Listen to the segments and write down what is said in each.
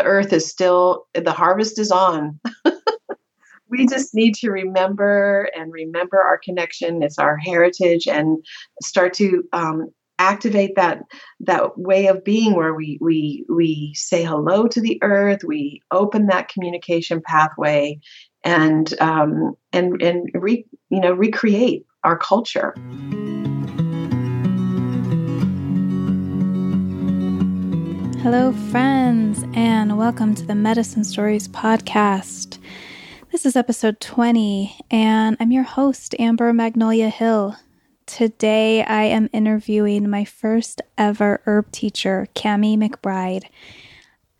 the earth is still, the harvest is on. we just need to remember and remember our connection. It's our heritage and start to um, activate that that way of being where we we we say hello to the earth we open that communication pathway and um, and and re, you know recreate our culture hello friends and welcome to the medicine stories podcast this is episode 20 and i'm your host amber magnolia hill Today, I am interviewing my first ever herb teacher, Kami McBride.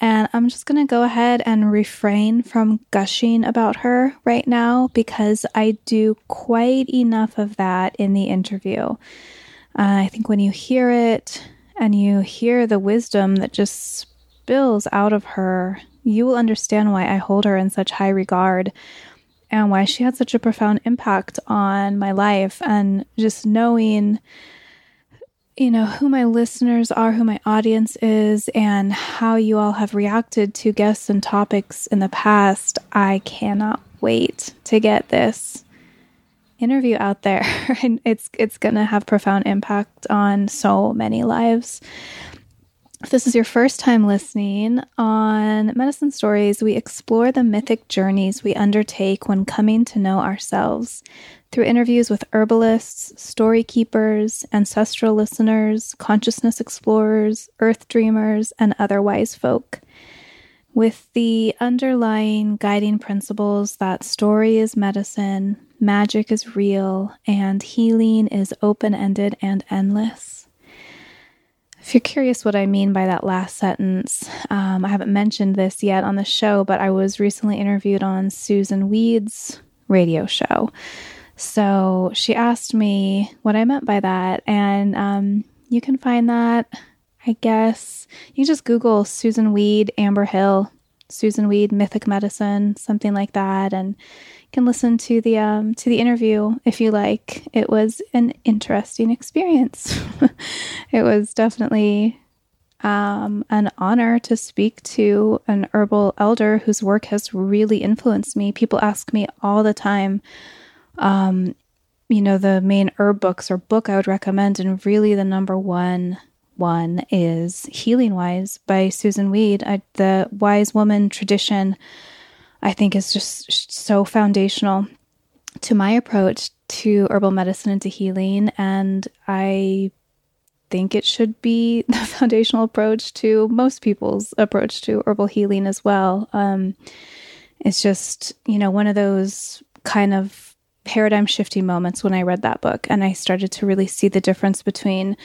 And I'm just going to go ahead and refrain from gushing about her right now because I do quite enough of that in the interview. Uh, I think when you hear it and you hear the wisdom that just spills out of her, you will understand why I hold her in such high regard and why she had such a profound impact on my life. And just knowing you know who my listeners are who my audience is and how you all have reacted to guests and topics in the past i cannot wait to get this interview out there and it's it's going to have profound impact on so many lives if this is your first time listening, on Medicine Stories, we explore the mythic journeys we undertake when coming to know ourselves through interviews with herbalists, story keepers, ancestral listeners, consciousness explorers, earth dreamers, and other wise folk. With the underlying guiding principles that story is medicine, magic is real, and healing is open ended and endless. If you're curious what I mean by that last sentence, um, I haven't mentioned this yet on the show, but I was recently interviewed on Susun Weed's radio show. So she asked me what I meant by that, and um, you can find that, I guess. You just Google Susun Weed, Amber Hill, Susun Weed, Mythic Medicine, something like that, and can listen to the um, to the interview if you like. It was an interesting experience. it was definitely um, an honor to speak to an herbal elder whose work has really influenced me. People ask me all the time, um, you know, the main herb books or book I would recommend, and really the number one one is Healing Wise by Susun Weed, I, the Wise Woman tradition I think is just so foundational to my approach to herbal medicine and to healing. And I think it should be the foundational approach to most people's approach to herbal healing as well. Um, it's just, you know, one of those kind of paradigm shifting moments when I read that book and I started to really see the difference between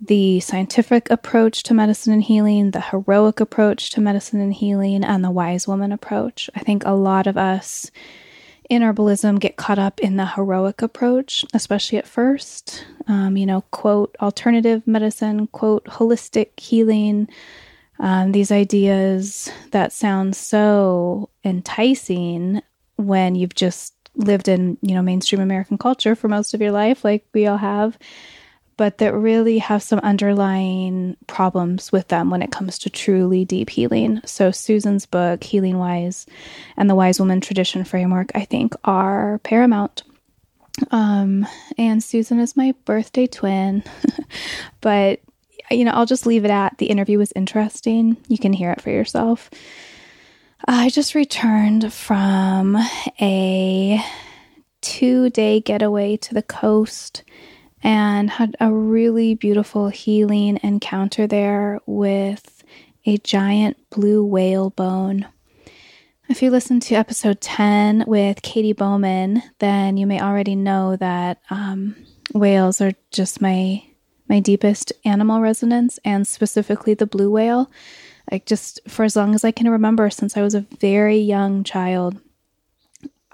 the scientific approach to medicine and healing, the heroic approach to medicine and healing, and the wise woman approach. I think a lot of us in herbalism get caught up in the heroic approach, especially at first. Um, you know, quote, alternative medicine, quote, holistic healing. Um, these ideas that sound so enticing when you've just lived in, you know, mainstream American culture for most of your life, like we all have but that really have some underlying problems with them when it comes to truly deep healing. So, Susun's book, Healing Wise, and the Wise Woman Tradition Framework, I think, are paramount. Um, and Susan is my birthday twin, but you know, I'll just leave it at the interview was interesting. You can hear it for yourself. I just returned from a two day getaway to the coast and had a really beautiful healing encounter there with a giant blue whale bone. If you listen to episode 10 with Katy Bowman, then you may already know that um, whales are just my my deepest animal resonance, and specifically the blue whale. Like just for as long as I can remember, since I was a very young child,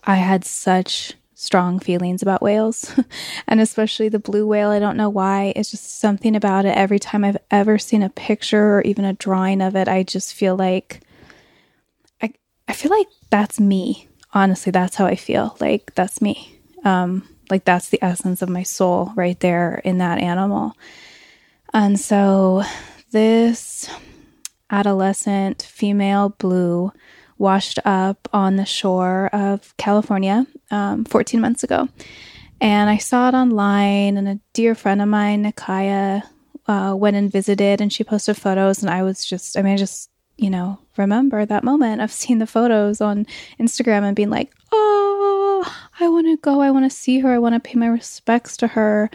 I had such strong feelings about whales and especially the blue whale. I don't know why. It's just something about it. Every time I've ever seen a picture or even a drawing of it, I just feel like I I feel like that's me. Honestly, that's how I feel. Like that's me. Um like that's the essence of my soul right there in that animal. And so this adolescent female blue washed up on the shore of California um, 14 months ago. And I saw it online, and a dear friend of mine, Nakaya, uh, went and visited, and she posted photos. And I was just, I mean, I just, you know, remember that moment of seeing the photos on Instagram and being like, oh, I want to go. I want to see her. I want to pay my respects to her.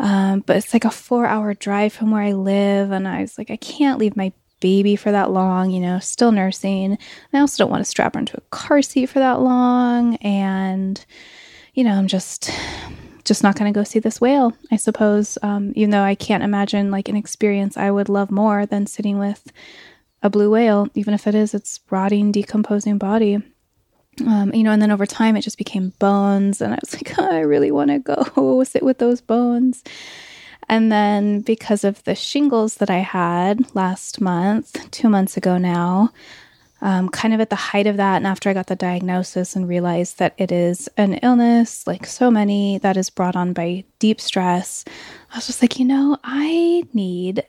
Um, but it's like a four hour drive from where I live. And I was like, I can't leave my baby for that long, you know, still nursing. I also don't want to strap her into a car seat for that long. And, you know, I'm just just not going to go see this whale, I suppose. Um, even though I can't imagine like an experience I would love more than sitting with a blue whale, even if it is its rotting, decomposing body. Um, you know, and then over time it just became bones, and I was like, oh, I really want to go sit with those bones. And then because of the shingles that I had last month, two months ago now, um, kind of at the height of that, and after I got the diagnosis and realized that it is an illness, like so many, that is brought on by deep stress, I was just like, you know, I need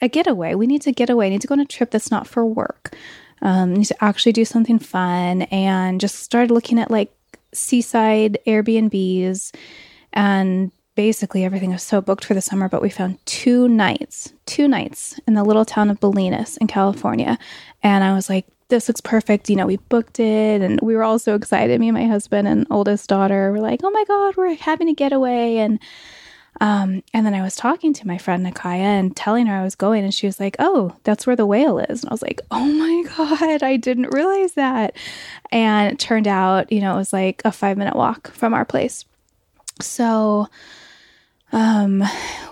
a getaway. We need to get away. I need to go on a trip that's not for work. Um, need to actually do something fun, and just started looking at like seaside Airbnbs and basically everything was so booked for the summer, but we found two nights, two nights in the little town of Bolinas in California. And I was like, this looks perfect. You know, we booked it and we were all so excited. Me and my husband and oldest daughter were like, oh my God, we're having a getaway. And um, and then I was talking to my friend Nakaya and telling her I was going, and she was like, Oh, that's where the whale is. And I was like, Oh my God, I didn't realize that. And it turned out, you know, it was like a five minute walk from our place. So um,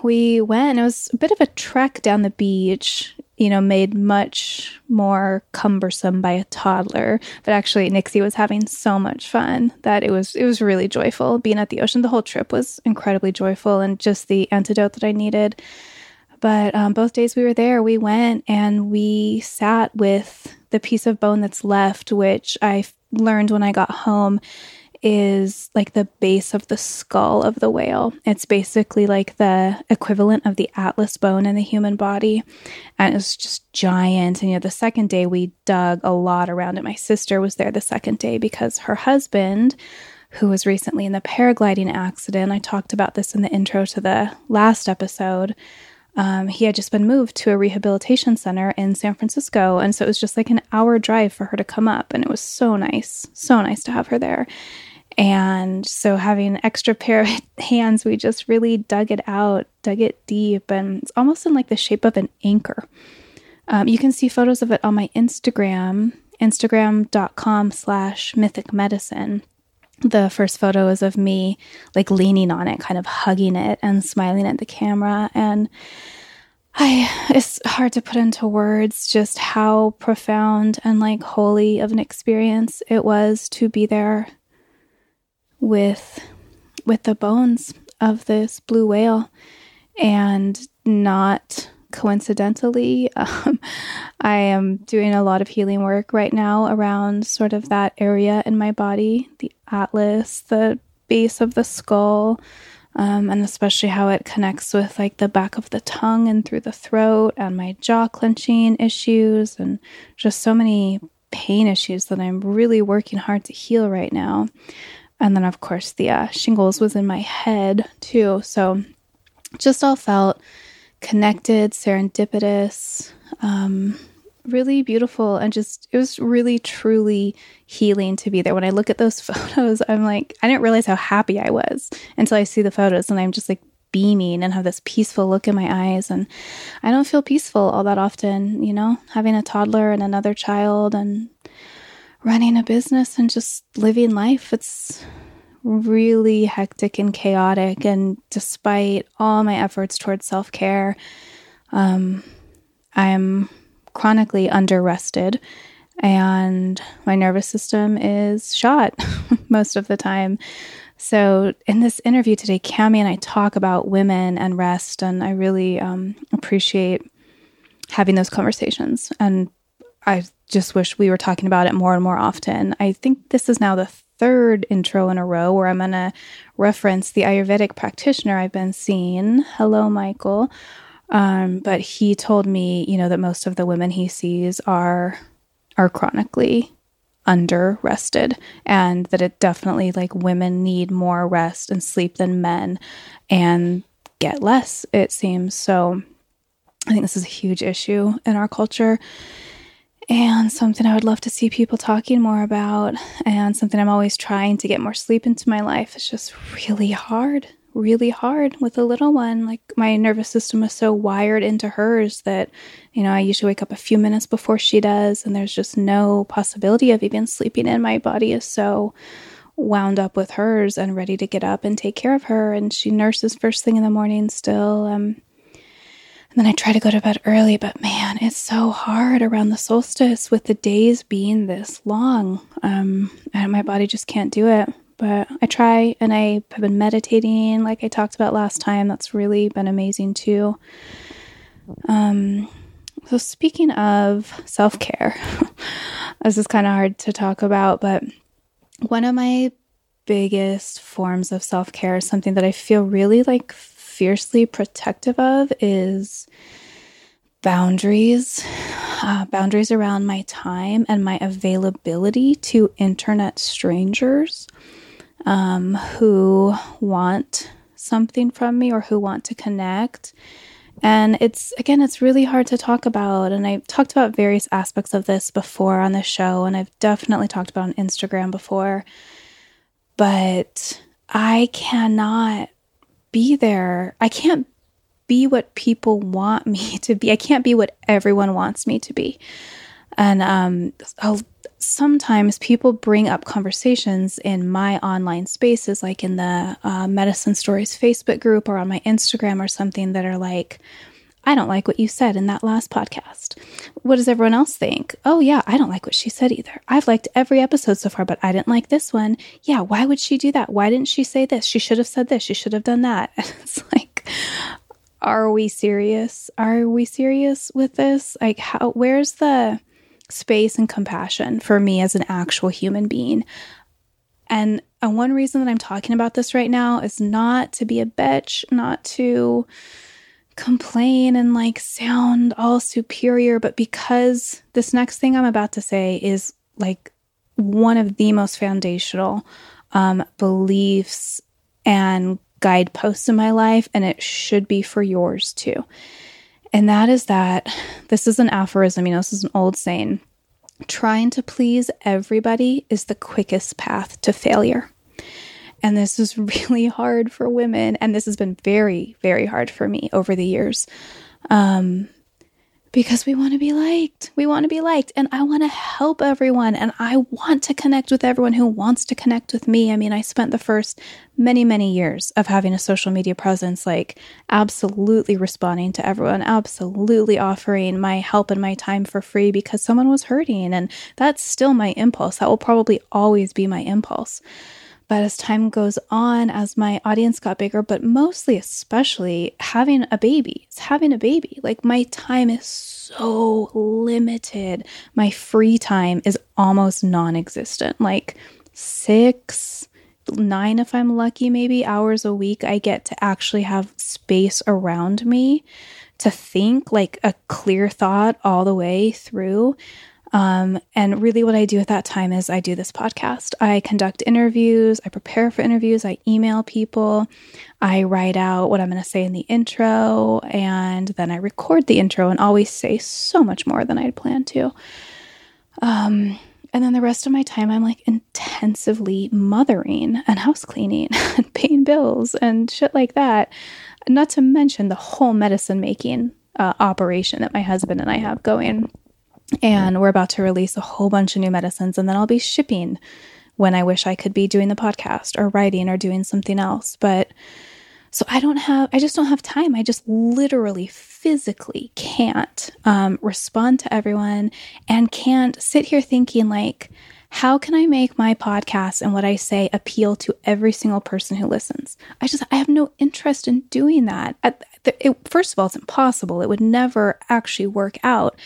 we went. It was a bit of a trek down the beach, you know, made much more cumbersome by a toddler. But actually, Nixie was having so much fun that it was it was really joyful being at the ocean. The whole trip was incredibly joyful, and just the antidote that I needed. But um, both days we were there, we went and we sat with the piece of bone that's left, which I learned when I got home is like the base of the skull of the whale. It's basically like the equivalent of the atlas bone in the human body. And it's just giant. And you know, the second day we dug a lot around it. My sister was there the second day because her husband, who was recently in the paragliding accident, I talked about this in the intro to the last episode. Um, he had just been moved to a rehabilitation center in San Francisco. And so it was just like an hour drive for her to come up. And it was so nice, so nice to have her there. And so, having an extra pair of hands, we just really dug it out, dug it deep, and it's almost in like the shape of an anchor. Um, you can see photos of it on my Instagram, instagram.com slash mythic medicine. The first photo is of me like leaning on it, kind of hugging it and smiling at the camera. And I, it's hard to put into words just how profound and like holy of an experience it was to be there with with the bones of this blue whale and not coincidentally um, i am doing a lot of healing work right now around sort of that area in my body the atlas the base of the skull um, and especially how it connects with like the back of the tongue and through the throat and my jaw clenching issues and just so many pain issues that i'm really working hard to heal right now and then, of course, the uh, shingles was in my head too. So just all felt connected, serendipitous, um, really beautiful. And just, it was really, truly healing to be there. When I look at those photos, I'm like, I didn't realize how happy I was until I see the photos. And I'm just like, beaming and have this peaceful look in my eyes. And I don't feel peaceful all that often, you know, having a toddler and another child and running a business and just living life. It's really hectic and chaotic. And despite all my efforts towards self care, um, I'm chronically under rested and my nervous system is shot most of the time. So, in this interview today, Kami and I talk about women and rest, and I really um, appreciate having those conversations. And I just wish we were talking about it more and more often. I think this is now the third intro in a row where I'm going to reference the Ayurvedic practitioner I've been seeing. Hello, Michael. Um, but he told me, you know, that most of the women he sees are are chronically under rested and that it definitely like women need more rest and sleep than men and get less it seems so i think this is a huge issue in our culture and something i would love to see people talking more about and something i'm always trying to get more sleep into my life it's just really hard really hard with a little one. Like my nervous system is so wired into hers that, you know, I usually wake up a few minutes before she does, and there's just no possibility of even sleeping in. My body is so wound up with hers and ready to get up and take care of her. And she nurses first thing in the morning still. Um, and then I try to go to bed early, but man, it's so hard around the solstice with the days being this long. Um, and my body just can't do it but I try and I have been meditating like I talked about last time. That's really been amazing too. Um, so speaking of self-care, this is kind of hard to talk about, but one of my biggest forms of self-care, is something that I feel really like fiercely protective of is boundaries, uh, boundaries around my time and my availability to internet strangers um, who want something from me or who want to connect. And it's, again, it's really hard to talk about. And I've talked about various aspects of this before on the show, and I've definitely talked about on Instagram before. But I cannot be there. I can't be what people want me to be. I can't be what everyone wants me to be. And um, I'll sometimes people bring up conversations in my online spaces, like in the uh, Medicine Stories Facebook group or on my Instagram or something, that are like, I don't like what you said in that last podcast. What does everyone else think? Oh, yeah, I don't like what she said either. I've liked every episode so far, but I didn't like this one. Yeah, why would she do that? Why didn't she say this? She should have said this. She should have done that. And it's like, are we serious? Are we serious with this? Like, how, where's the space and compassion for me as an actual human being. And, and one reason that I'm talking about this right now is not to be a bitch, not to complain and like sound all superior, but because this next thing I'm about to say is like one of the most foundational um, beliefs and guideposts in my life, and it should be for yours too. And that is that this is an aphorism, you know, this is an old saying. Trying to please everybody is the quickest path to failure. And this is really hard for women. And this has been very, very hard for me over the years. Um, because we want to be liked. We want to be liked. And I want to help everyone. And I want to connect with everyone who wants to connect with me. I mean, I spent the first many, many years of having a social media presence, like absolutely responding to everyone, absolutely offering my help and my time for free because someone was hurting. And that's still my impulse. That will probably always be my impulse. But as time goes on, as my audience got bigger, but mostly, especially having a baby, it's having a baby. Like my time is so limited. My free time is almost non existent. Like six, nine, if I'm lucky, maybe hours a week, I get to actually have space around me to think like a clear thought all the way through. Um, and really, what I do at that time is I do this podcast. I conduct interviews, I prepare for interviews, I email people, I write out what I'm going to say in the intro, and then I record the intro and always say so much more than I'd planned to. Um, and then the rest of my time, I'm like intensively mothering and house cleaning and paying bills and shit like that. Not to mention the whole medicine making uh, operation that my husband and I have going and we're about to release a whole bunch of new medicines, and then I'll be shipping when I wish I could be doing the podcast or writing or doing something else. But so I don't have, I just don't have time. I just literally, physically can't um, respond to everyone and can't sit here thinking, like, how can I make my podcast and what I say appeal to every single person who listens? I just, I have no interest in doing that. It, first of all, it's impossible. It would never actually work out.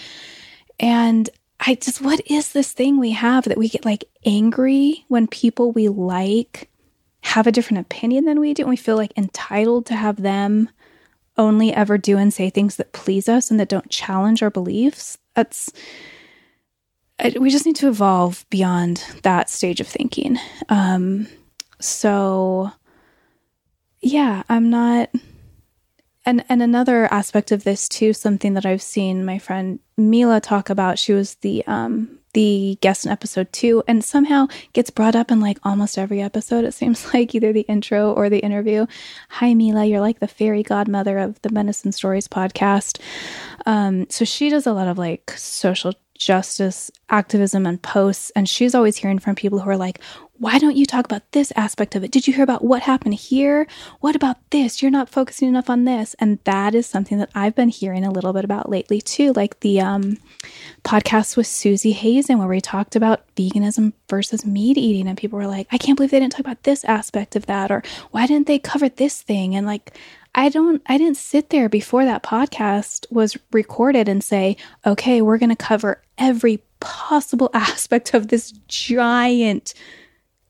And I just, what is this thing we have that we get like angry when people we like have a different opinion than we do? And we feel like entitled to have them only ever do and say things that please us and that don't challenge our beliefs. That's we just need to evolve beyond that stage of thinking. Um, so, yeah, I'm not. And and another aspect of this too, something that I've seen my friend Mila talk about. She was the um, the guest in episode two, and somehow gets brought up in like almost every episode. It seems like either the intro or the interview. Hi, Mila, you're like the fairy godmother of the Medicine Stories podcast. Um, so she does a lot of like social justice activism and posts, and she's always hearing from people who are like, why don't you talk about this aspect of it? Did you hear about what happened here? What about this? You're not focusing enough on this. And that is something that I've been hearing a little bit about lately too, like the um, podcast with Susie Hazen, where we talked about veganism versus meat eating. And people were like, I can't believe they didn't talk about this aspect of that. Or why didn't they cover this thing? And like, I don't I didn't sit there before that podcast was recorded and say, "Okay, we're going to cover every possible aspect of this giant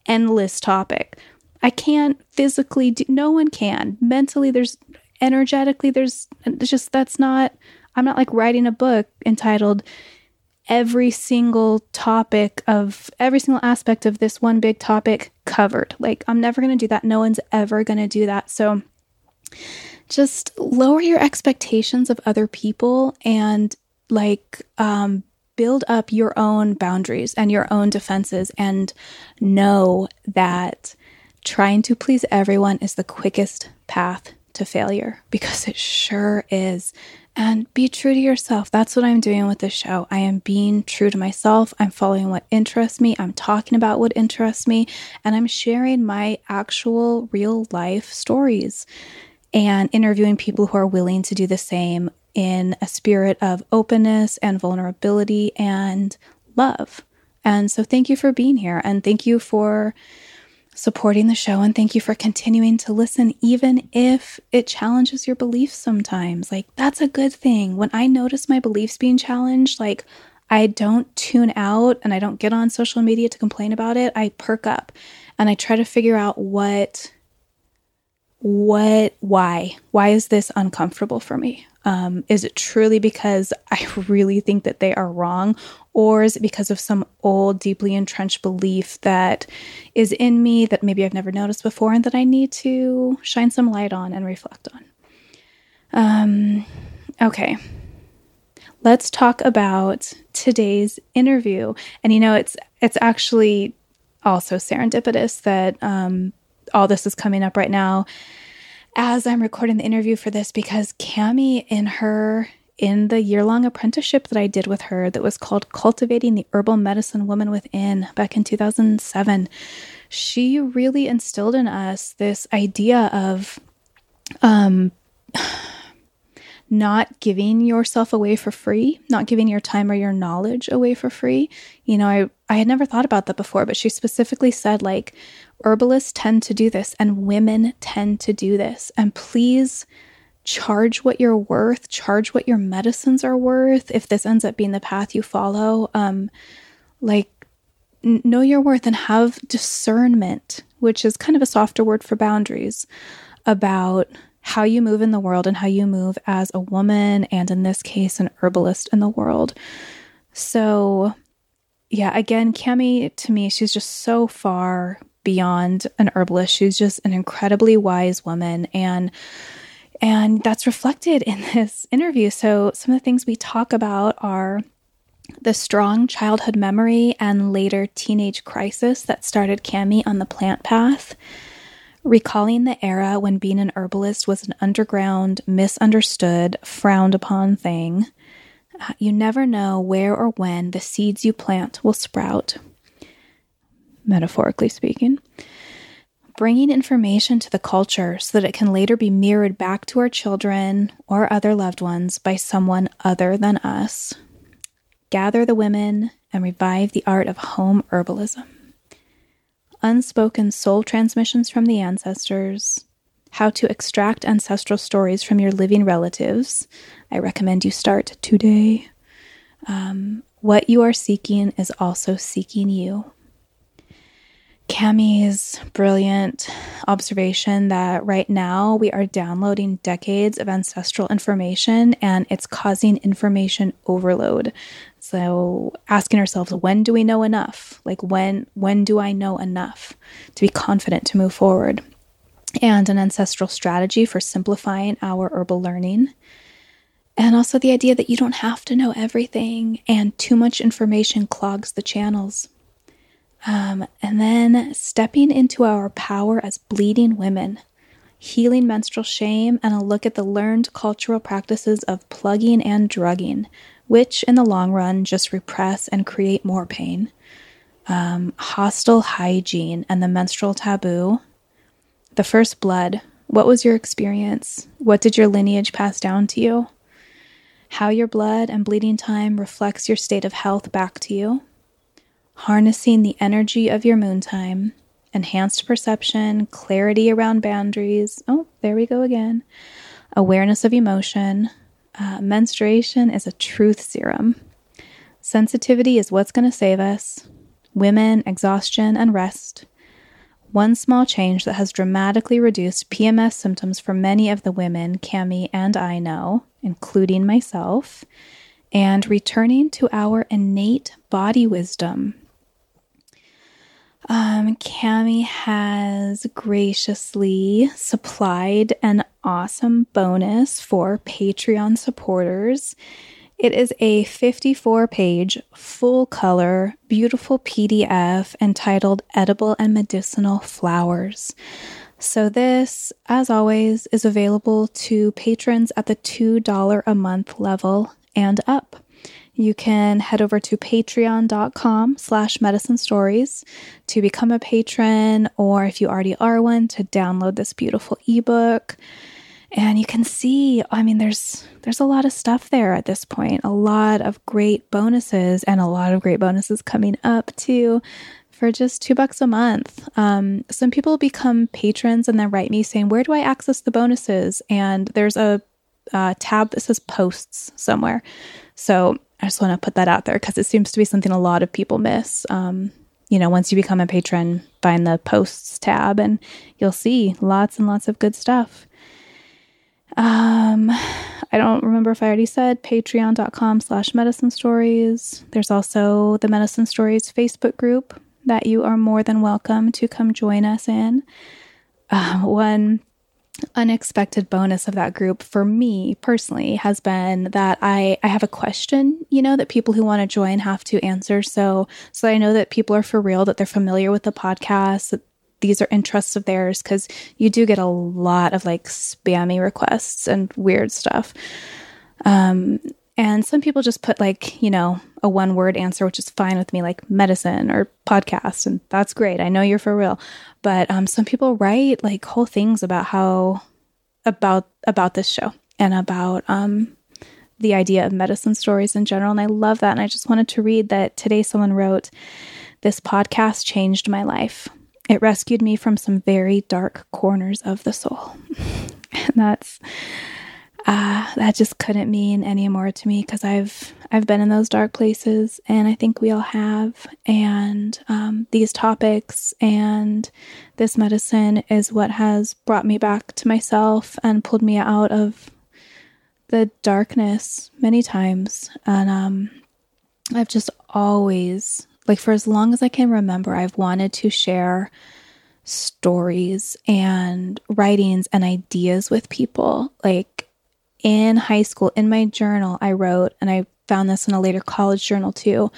endless topic. I can't physically do, no one can. Mentally, there's energetically, there's just, that's not, I'm not like writing a book entitled every single topic of every single aspect of this one big topic covered. Like, I'm never going to do that. No one's ever going to do that. So, just lower your expectations of other people and like um, build up your own boundaries and your own defenses and know that trying to please everyone is the quickest path to failure because it sure is. And be true to yourself. That's what I'm doing with this show. I am being true to myself. I'm following what interests me. I'm talking about what interests me. And I'm sharing my actual real life stories and interviewing people who are willing to do the same in a spirit of openness and vulnerability and love. And so, thank you for being here and thank you for supporting the show and thank you for continuing to listen, even if it challenges your beliefs sometimes. Like, that's a good thing. When I notice my beliefs being challenged, like, I don't tune out and I don't get on social media to complain about it. I perk up and I try to figure out what what why why is this uncomfortable for me um, is it truly because I really think that they are wrong, or is it because of some old, deeply entrenched belief that is in me that maybe I've never noticed before and that I need to shine some light on and reflect on? Um, okay. Let's talk about today's interview. And you know, it's it's actually also serendipitous that um, all this is coming up right now as I'm recording the interview for this because Kami, in her in the year long apprenticeship that I did with her, that was called Cultivating the Herbal Medicine Woman Within back in 2007, she really instilled in us this idea of um, not giving yourself away for free, not giving your time or your knowledge away for free. You know, I, I had never thought about that before, but she specifically said, like, Herbalists tend to do this and women tend to do this. And please charge what you're worth, charge what your medicines are worth if this ends up being the path you follow. Um, like, n- know your worth and have discernment, which is kind of a softer word for boundaries, about how you move in the world and how you move as a woman, and in this case, an herbalist in the world. So, yeah, again, Kami, to me, she's just so far beyond an herbalist. She's just an incredibly wise woman and and that's reflected in this interview. So some of the things we talk about are the strong childhood memory and later teenage crisis that started Kami on the plant path, recalling the era when being an herbalist was an underground, misunderstood, frowned upon thing. Uh, you never know where or when the seeds you plant will sprout metaphorically speaking. Bringing information to the culture so that it can later be mirrored back to our children or other loved ones by someone other than us. Gather the women and revive the art of home herbalism. Unspoken soul transmissions from the ancestors, how to extract ancestral stories from your living relatives. I recommend you start today. Um, what you are seeking is also seeking you. Kami's brilliant observation that right now we are downloading decades of ancestral information and it's causing information overload. So asking ourselves when do we know enough? Like when when do I know enough to be confident to move forward? And an ancestral strategy for simplifying our herbal learning. And also the idea that you don't have to know everything and too much information clogs the channels. Um, and then stepping into our power as bleeding women, healing menstrual shame, and a look at the learned cultural practices of plugging and drugging, which in the long run just repress and create more pain. Um, hostile hygiene and the menstrual taboo. The first blood. What was your experience? What did your lineage pass down to you? How your blood and bleeding time reflects your state of health back to you harnessing the energy of your moon time, enhanced perception, clarity around boundaries. Oh, there we go again. Awareness of emotion. Uh, menstruation is a truth serum. Sensitivity is what's going to save us. Women, exhaustion, and rest. One small change that has dramatically reduced PMS symptoms for many of the women Kami and I know, including myself, and returning to our innate body wisdom um, Kami has graciously supplied an awesome bonus for Patreon supporters. It is a 54 page, full color, beautiful PDF entitled Edible and Medicinal Flowers. So, this, as always, is available to patrons at the $2 a month level and up you can head over to patreon.com slash medicine stories to become a patron or if you already are one to download this beautiful ebook. And you can see i mean there's there's a lot of stuff there at this point a lot of great bonuses and a lot of great bonuses coming up too for just two bucks a month. Um, some people become patrons and then write me saying where do i access the bonuses? And there's a uh, tab that says posts somewhere. So I just want to put that out there because it seems to be something a lot of people miss. Um, you know, once you become a patron, find the posts tab and you'll see lots and lots of good stuff. Um, I don't remember if I already said patreon.com slash medicine stories. There's also the medicine stories Facebook group that you are more than welcome to come join us in. Uh, one unexpected bonus of that group for me personally has been that I, I have a question, you know, that people who want to join have to answer. So, so I know that people are for real, that they're familiar with the podcast, that these are interests of theirs, because you do get a lot of like spammy requests and weird stuff. Um, and some people just put like, you know, a one word answer, which is fine with me, like medicine or podcast. And that's great. I know you're for real. But um, some people write like whole things about how, about, about this show and about um, the idea of medicine stories in general. And I love that. And I just wanted to read that today someone wrote, This podcast changed my life. It rescued me from some very dark corners of the soul. and that's uh, that just couldn't mean any more to me because I've I've been in those dark places, and I think we all have. And um, these topics and this medicine is what has brought me back to myself and pulled me out of the darkness many times. And um, I've just always, like, for as long as I can remember, I've wanted to share stories and writings and ideas with people. Like, in high school, in my journal, I wrote, and I found this in a later college journal too.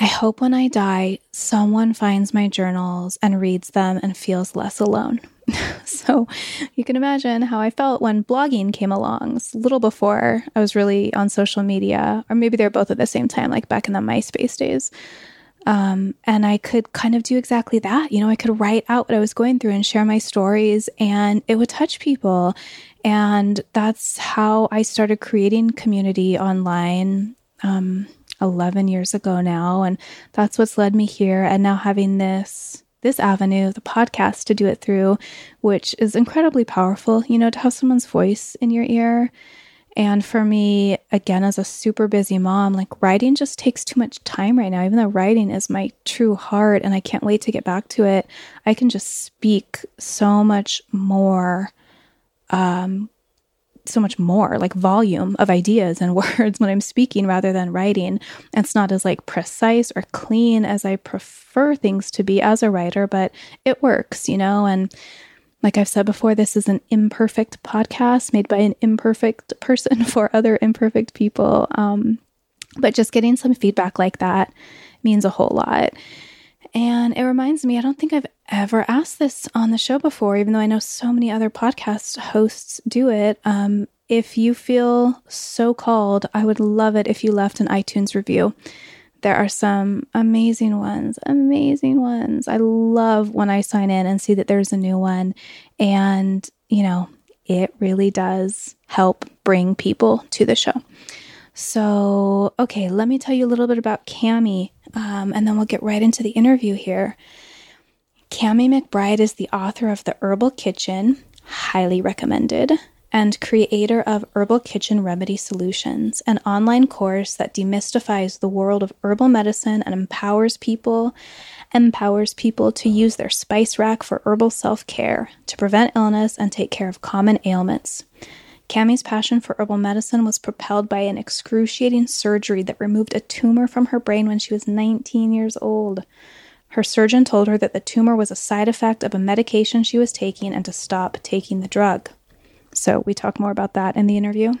I hope when I die, someone finds my journals and reads them and feels less alone. so you can imagine how I felt when blogging came along. a little before I was really on social media, or maybe they're both at the same time, like back in the MySpace days. Um, and I could kind of do exactly that. You know, I could write out what I was going through and share my stories, and it would touch people. And that's how I started creating community online um, 11 years ago now. And that's what's led me here. And now having this this avenue, the podcast to do it through, which is incredibly powerful, you know, to have someone's voice in your ear And for me, again, as a super busy mom, like writing just takes too much time right now. Even though writing is my true heart and I can't wait to get back to it, I can just speak so much more, um, so much more like volume of ideas and words when I'm speaking rather than writing. It's not as like precise or clean as I prefer things to be as a writer, but it works, you know, and like I've said before, this is an imperfect podcast made by an imperfect person for other imperfect people. Um, but just getting some feedback like that means a whole lot. And it reminds me, I don't think I've ever asked this on the show before, even though I know so many other podcast hosts do it. Um, if you feel so called, I would love it if you left an iTunes review. There are some amazing ones, amazing ones. I love when I sign in and see that there's a new one. And, you know, it really does help bring people to the show. So, okay, let me tell you a little bit about Kami, um, and then we'll get right into the interview here. Kami McBride is the author of The Herbal Kitchen, highly recommended and creator of Herbal Kitchen Remedy Solutions, an online course that demystifies the world of herbal medicine and empowers people empowers people to use their spice rack for herbal self-care to prevent illness and take care of common ailments. Kami's passion for herbal medicine was propelled by an excruciating surgery that removed a tumor from her brain when she was 19 years old. Her surgeon told her that the tumor was a side effect of a medication she was taking and to stop taking the drug. So we talk more about that in the interview.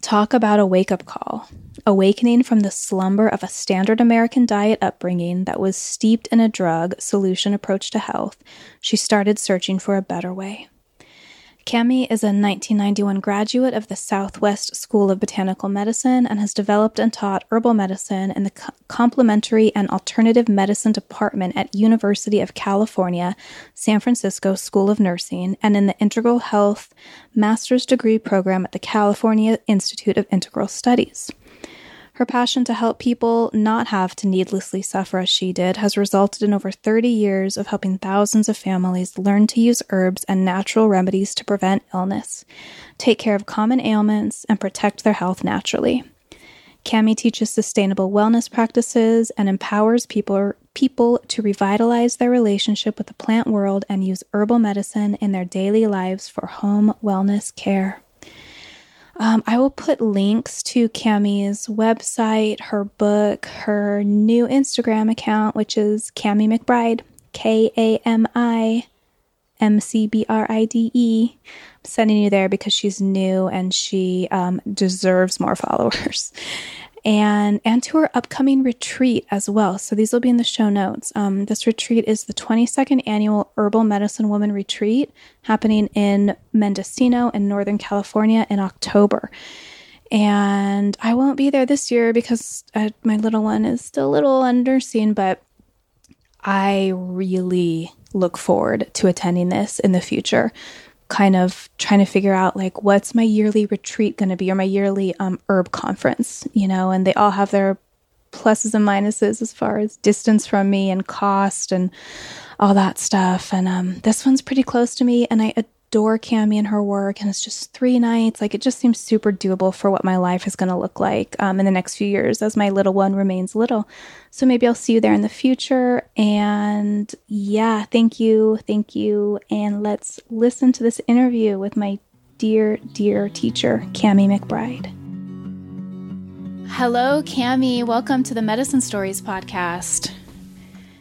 Talk about a wake up call. Awakening from the slumber of a standard American diet upbringing that was steeped in a drug solution approach to health, she started searching for a better way. Kami is a 1991 graduate of the Southwest School of Botanical Medicine and has developed and taught herbal medicine in the complementary and alternative medicine department at University of California, San Francisco School of Nursing and in the Integral Health Master's Degree program at the California Institute of Integral Studies. Her passion to help people not have to needlessly suffer as she did has resulted in over 30 years of helping thousands of families learn to use herbs and natural remedies to prevent illness, take care of common ailments, and protect their health naturally. Kami teaches sustainable wellness practices and empowers people, people to revitalize their relationship with the plant world and use herbal medicine in their daily lives for home wellness care. Um, I will put links to Kami's website, her book, her new Instagram account, which is Kami McBride, K A M I M C B R I D E. I'm sending you there because she's new and she um, deserves more followers and and to her upcoming retreat as well. So these will be in the show notes. Um, this retreat is the 22nd annual Herbal Medicine Woman Retreat happening in Mendocino in Northern California in October. And I won't be there this year because uh, my little one is still a little underseen, but I really look forward to attending this in the future kind of trying to figure out like what's my yearly retreat going to be or my yearly um, herb conference, you know, and they all have their pluses and minuses as far as distance from me and cost and all that stuff. And um, this one's pretty close to me, and I adore Kami and her work, and it's just three nights. Like it just seems super doable for what my life is going to look like um, in the next few years as my little one remains little. So maybe I'll see you there in the future. And yeah, thank you, thank you, and let's listen to this interview with my dear, dear teacher, Kami McBride. Hello, Kami. Welcome to the Medicine Stories podcast.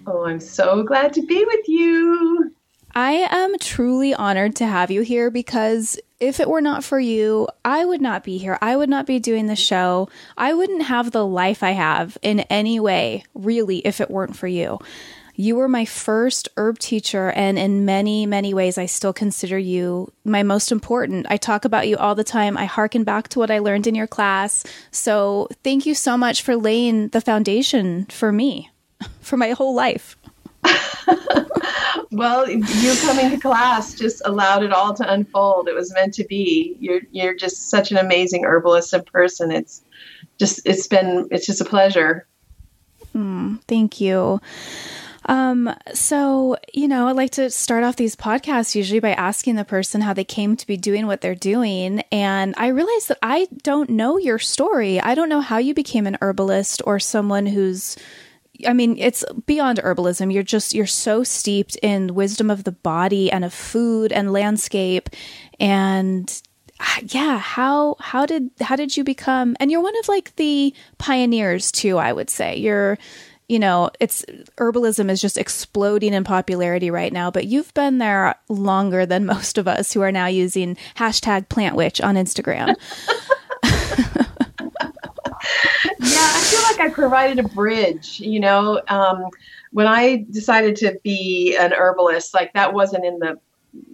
Oh, I'm so glad to be with you. I am truly honored to have you here because if it were not for you, I would not be here. I would not be doing the show. I wouldn't have the life I have in any way, really, if it weren't for you. You were my first herb teacher, and in many, many ways, I still consider you my most important. I talk about you all the time. I harken back to what I learned in your class. So, thank you so much for laying the foundation for me, for my whole life. well, you coming to class just allowed it all to unfold. It was meant to be. You're you're just such an amazing herbalist and person. It's just it's been it's just a pleasure. Mm, thank you. Um, so, you know, I like to start off these podcasts usually by asking the person how they came to be doing what they're doing. And I realized that I don't know your story. I don't know how you became an herbalist or someone who's I mean, it's beyond herbalism. You're just you're so steeped in wisdom of the body and of food and landscape and ah, yeah, how how did how did you become and you're one of like the pioneers too, I would say. You're you know, it's herbalism is just exploding in popularity right now, but you've been there longer than most of us who are now using hashtag plant witch on Instagram. yeah, I feel like I provided a bridge. You know, um, when I decided to be an herbalist, like that wasn't in the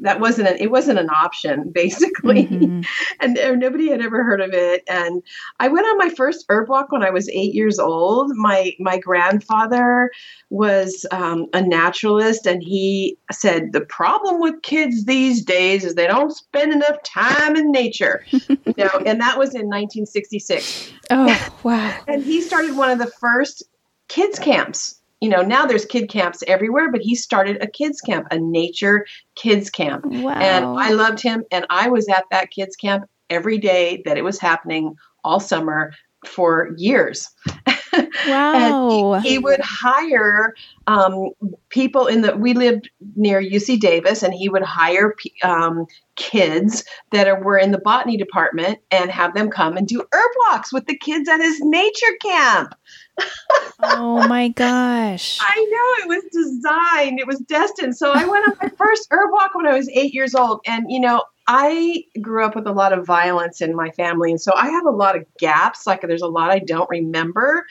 that wasn't an, it wasn't an option basically. Mm-hmm. and uh, nobody had ever heard of it. And i went on my first herb walk when i was eight years old. My my grandfather was um, a naturalist and he said the problem with kids these days is they don't spend enough time in nature. You know and that was in 1966 oh wow. And he started one of the first kids camps you know, now there's kid camps everywhere, but he started a kids camp, a nature kids camp. Wow. And I loved him. And I was at that kids camp every day that it was happening all summer for years. Wow. he, he, would hire um, people in the, we lived near UC Davis, and he would hire um, kids that are, were in the botany department and have them come and do herb walks with the kids at his nature camp oh my gosh. I know it was designed, it was destined. So I went on my first herb walk when I was eight years old. And, you know, I grew up with a lot of violence in my family. And so I have a lot of gaps. Like there's a lot I don't remember.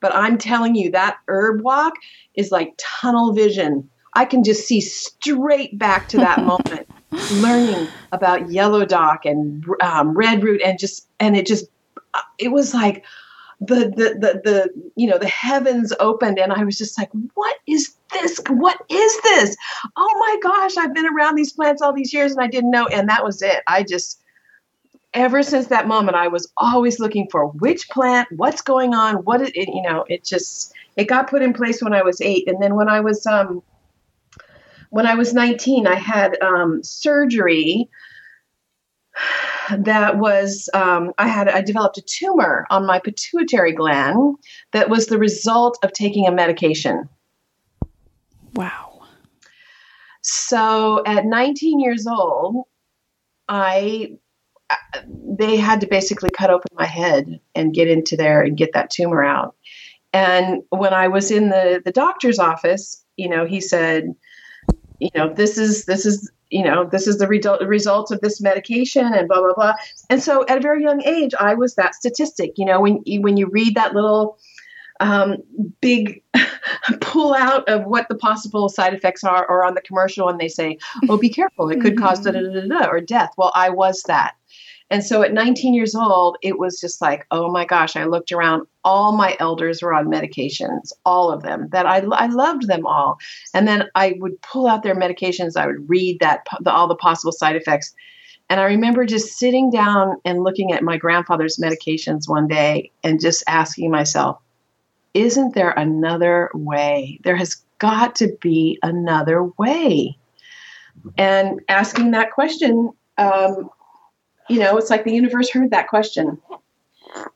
But I'm telling you, that herb walk is like tunnel vision. I can just see straight back to that moment, learning about yellow dock and um, red root, and just, and it just, uh, it was like, the, the the you know the heavens opened and I was just like, what is this? What is this? Oh my gosh, I've been around these plants all these years and I didn't know. And that was it. I just ever since that moment I was always looking for which plant, what's going on, what it, you know, it just it got put in place when I was eight. And then when I was um when I was 19, I had um, surgery that was um, I had I developed a tumor on my pituitary gland that was the result of taking a medication. Wow. So at 19 years old, I they had to basically cut open my head and get into there and get that tumor out. And when I was in the the doctor's office, you know, he said, you know, this is this is you know, this is the result result of this medication and blah blah blah. And so at a very young age, I was that statistic. You know, when you, when you read that little um, big pull out of what the possible side effects are, or on the commercial, and they say, "Oh, be careful, it could cause da da da da or death." Well, I was that. And so at 19 years old, it was just like, oh my gosh, I looked around. All my elders were on medications, all of them, that I, I loved them all. And then I would pull out their medications, I would read that, the, all the possible side effects. And I remember just sitting down and looking at my grandfather's medications one day and just asking myself, isn't there another way? There has got to be another way. And asking that question um, you know, it's like the universe heard that question.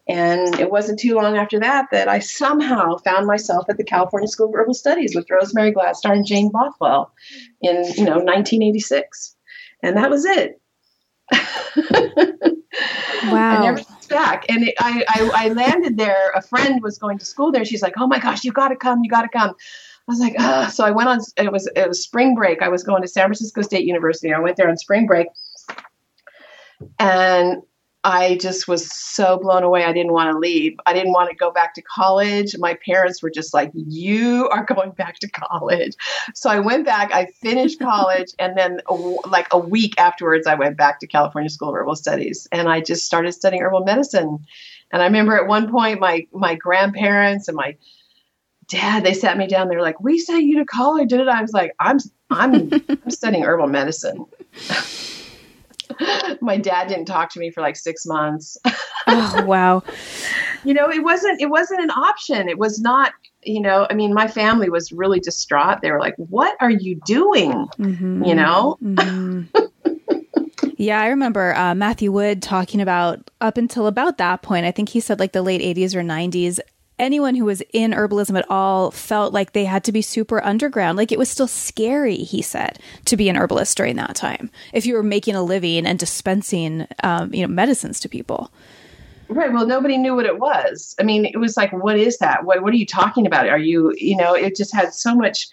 And it wasn't too long after that that I somehow found myself at the California School of Herbal Studies with Rosemary Gladstar and Jane Bothwell in, you know, 1986. And that was it. Wow. I never back. And it, I, I, I landed there. A friend was going to school there. She's like, oh my gosh, you got to come. You got to come. I was like, ah. So I went on, it was, it was spring break. I was going to San Francisco State University. I went there on spring break and I just was so blown away. I didn't want to leave. I didn't want to go back to college. My parents were just like, You are going back to college. So I went back, I finished college, and then like a week afterwards, I went back to California School of Herbal Studies and I just started studying herbal medicine. And I remember at one point, my, my grandparents and my dad, they sat me down. They're like, We sent you to college. And I was like, I'm, I'm, I'm studying herbal medicine. my dad didn't talk to me for like six months. oh wow! You know, it wasn't it wasn't an option. It was not you know, I mean, my family was really distraught. They were like, "What are you doing?" Mm-hmm. You know. Mm-hmm. yeah, I remember uh, Matthew Wood talking about up until about that point. I think he said like the late '80s or '90s. Anyone who was in herbalism at all felt like they had to be super underground. Like it was still scary, he said, to be an herbalist during that time. If you were making a living and dispensing, um, you know, medicines to people. Right. Well, nobody knew what it was. I mean, it was like, what is that? What What are you talking about? Are you, you know, it just had so much.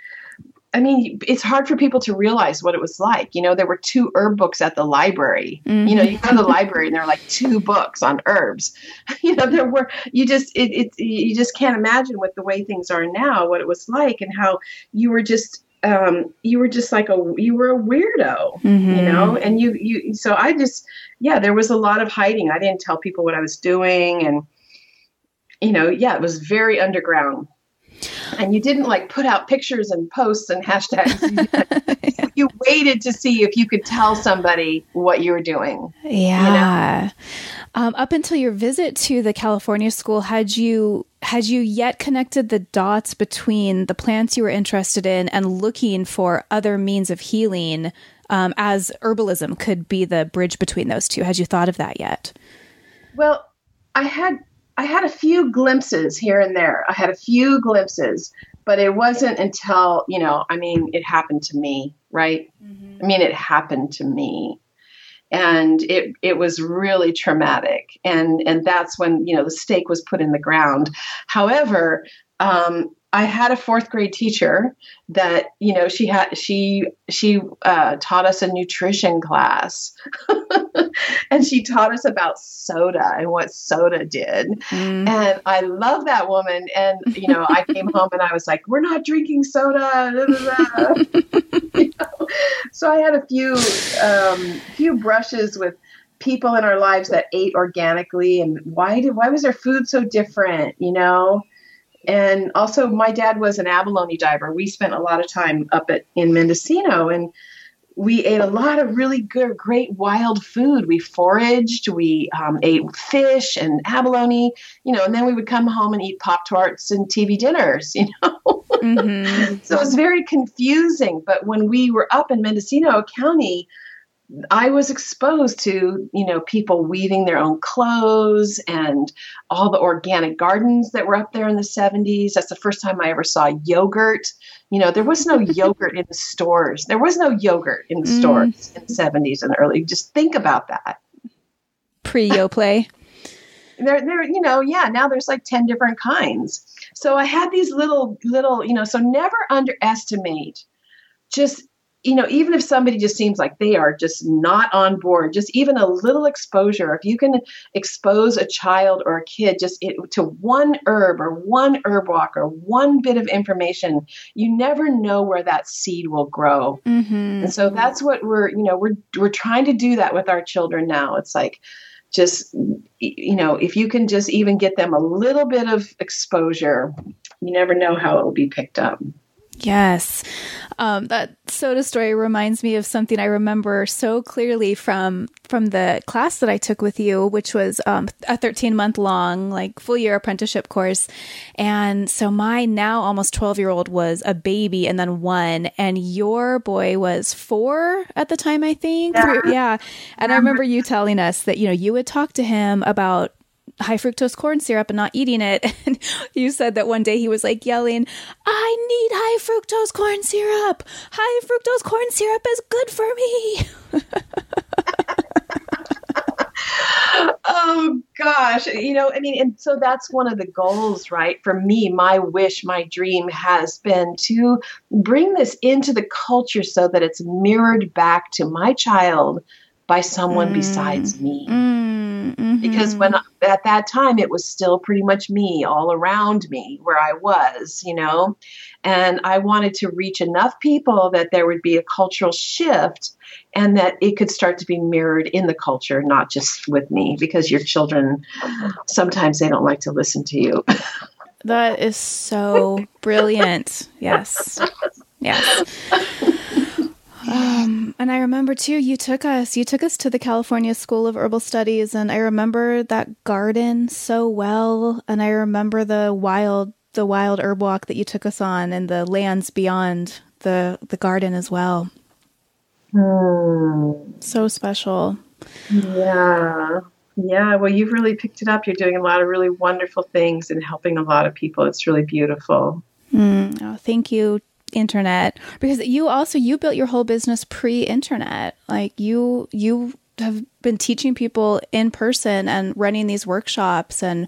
I mean, it's hard for people to realize what it was like. You know, there were two herb books at the library. Mm-hmm. You know, you go to the library and there are like two books on herbs. you know, there were you just it, it you just can't imagine what the way things are now what it was like and how you were just um, you were just like a you were a weirdo, mm-hmm. you know, and you you so I just yeah, there was a lot of hiding. I didn't tell people what I was doing, and you know, yeah, it was very underground. And you didn't like put out pictures and posts and hashtags. yeah. You waited to see if you could tell somebody what you were doing. Yeah. You know? Um, up until your visit to the California school, had you had you yet connected the dots between the plants you were interested in and looking for other means of healing, um, as herbalism could be the bridge between those two? Had you thought of that yet? Well, I had I had a few glimpses here and there. I had a few glimpses, but it wasn't until you know. I mean, it happened to me, right? Mm-hmm. I mean, it happened to me and it it was really traumatic and and that's when you know the stake was put in the ground however um, I had a fourth grade teacher that you know she had she she uh, taught us a nutrition class, and she taught us about soda and what soda did, mm. and I love that woman. And you know, I came home and I was like, "We're not drinking soda." you know? So I had a few um, few brushes with people in our lives that ate organically, and why did why was their food so different? You know and also my dad was an abalone diver. We spent a lot of time up at in Mendocino and we ate a lot of really good, great wild food. We foraged, we um, ate fish and abalone, you know, and then we would come home and eat Pop Tarts and TV dinners, you know. Mm-hmm. so it was very confusing. But when we were up in Mendocino County, I was exposed to, you know, people weaving their own clothes and all the organic gardens that were up there in the 70s. That's the first time I ever saw yogurt. You know, there was no yogurt in the stores. There was no yogurt in the mm. stores in the 70s and early. Just think about that. Pre Yoplait. there, there, you know, yeah, now there's like 10 different kinds. So I had these little, little, you know, so never underestimate just you know, even if somebody just seems like they are just not on board, just even a little exposure, if you can expose a child or a kid just to one herb or one herb walk or one bit of information, you never know where that seed will grow. Mm-hmm. And so that's what we're, you know, we're we're trying to do that with our children now. It's like just you know, if you can just even get them a little bit of exposure, you never know how it will be picked up. Yes. Um, that soda story reminds me of something I remember so clearly from from the class that I took with you, which was um, a 13 month long, like full year apprenticeship course. And so my now almost 12 year old was a baby and then one, and your boy was four at the time, I think. Yeah. yeah. And I remember you telling us that, you know, you would talk to him about high fructose corn syrup and not eating it. And you said that one day he was like yelling, I need high fructose corn syrup. High fructose corn syrup is good for me. oh gosh you know i mean and so that's one of the goals right for me my wish my dream has been to bring this into the culture so that it's mirrored back to my child by someone mm. besides me. Mm, mm-hmm. Because when at that time it was still pretty much me all around me where I was, you know, and I wanted to reach enough people that there would be a cultural shift and that it could start to be mirrored in the culture, not just with me, because your children sometimes they don't like to listen to you. that is so brilliant. Yes. Yes. Um, and I remember too, you took us, you took us to the California School of Herbal Studies, and I remember that garden so well, and I remember the wild the wild herb walk that you took us on and the lands beyond the the garden as well. Hmm. So special. Yeah. Yeah, well, you've really picked it up. You're doing a lot of really wonderful things and helping a lot of people. It's really beautiful. Mm, oh, thank you, internet, because you also you built your whole business pre-internet. Like you you have been teaching people in person and running these workshops and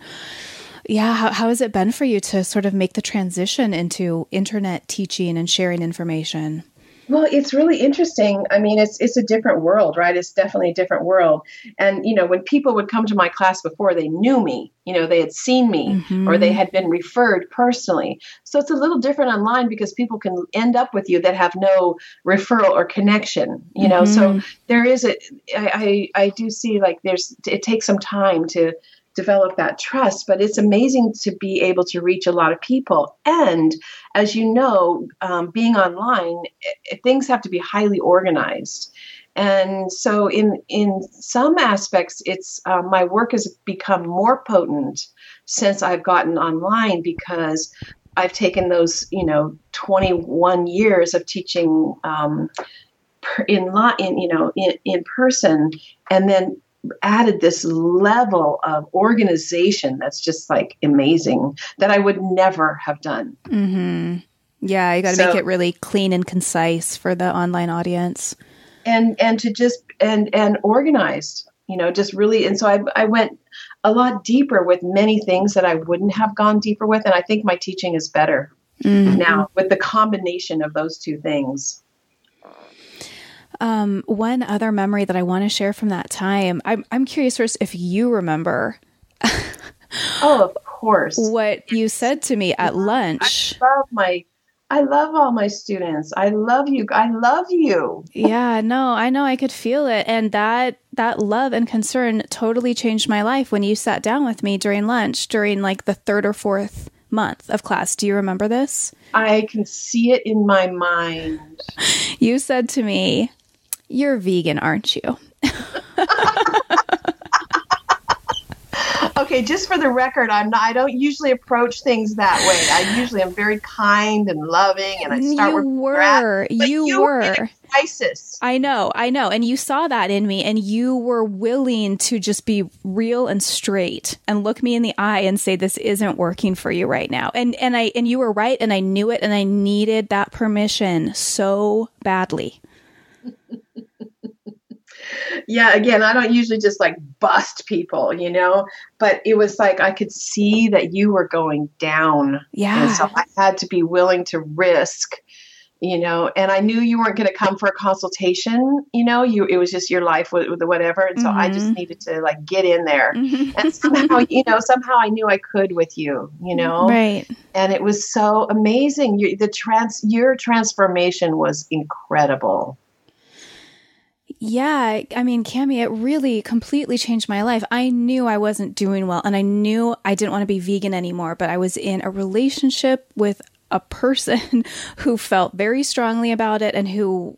yeah how, how has it been for you to sort of make the transition into internet teaching and sharing information well, it's really interesting. I mean, it's it's a different world, right? It's definitely a different world. And you know, when people would come to my class before, they knew me. You know, they had seen me mm-hmm. or they had been referred personally. So it's a little different online because people can end up with you that have no referral or connection. You know, mm-hmm. so there is a. I, I I do see like there's it takes some time to develop that trust. But it's amazing to be able to reach a lot of people. And as you know, um, being online, it, things have to be highly organized. And so, in in some aspects, it's uh, my work has become more potent since I've gotten online because I've taken those, you know, 21 years of teaching um, in in you know in, in person, and then added this level of organization that's just like amazing that I would never have done. Mm-hmm. Yeah, you got to so, make it really clean and concise for the online audience, and and to just and and organized. You know, just really. And so I I went a lot deeper with many things that I wouldn't have gone deeper with, and I think my teaching is better mm-hmm. now with the combination of those two things. Um, one other memory that I want to share from that time, I'm, I'm curious first if you remember. oh, of course. What you said to me at lunch. I love my I love all my students. I love you. I love you. yeah, no, I know I could feel it and that that love and concern totally changed my life when you sat down with me during lunch during like the third or fourth month of class. Do you remember this? I can see it in my mind. You said to me, you're vegan, aren't you? okay, just for the record, I'm not. I don't usually approach things that way. I usually am very kind and loving, and I mm, start you with were you, were you were crisis. I know, I know, and you saw that in me, and you were willing to just be real and straight and look me in the eye and say this isn't working for you right now. And and I and you were right, and I knew it, and I needed that permission so badly yeah, again, I don't usually just like bust people, you know, but it was like I could see that you were going down. Yeah. And so I had to be willing to risk, you know, and I knew you weren't going to come for a consultation, you know, you it was just your life with, with whatever. And so mm-hmm. I just mm-hmm. needed to like get in there. Mm-hmm. And somehow, you know, somehow I knew I could with you, you know. Right. And it was so amazing. You, the trans your transformation was incredible. Yeah, I mean, Kami, it really completely changed my life. I knew I wasn't doing well and I knew I didn't want to be vegan anymore, but I was in a relationship with a person who felt very strongly about it and who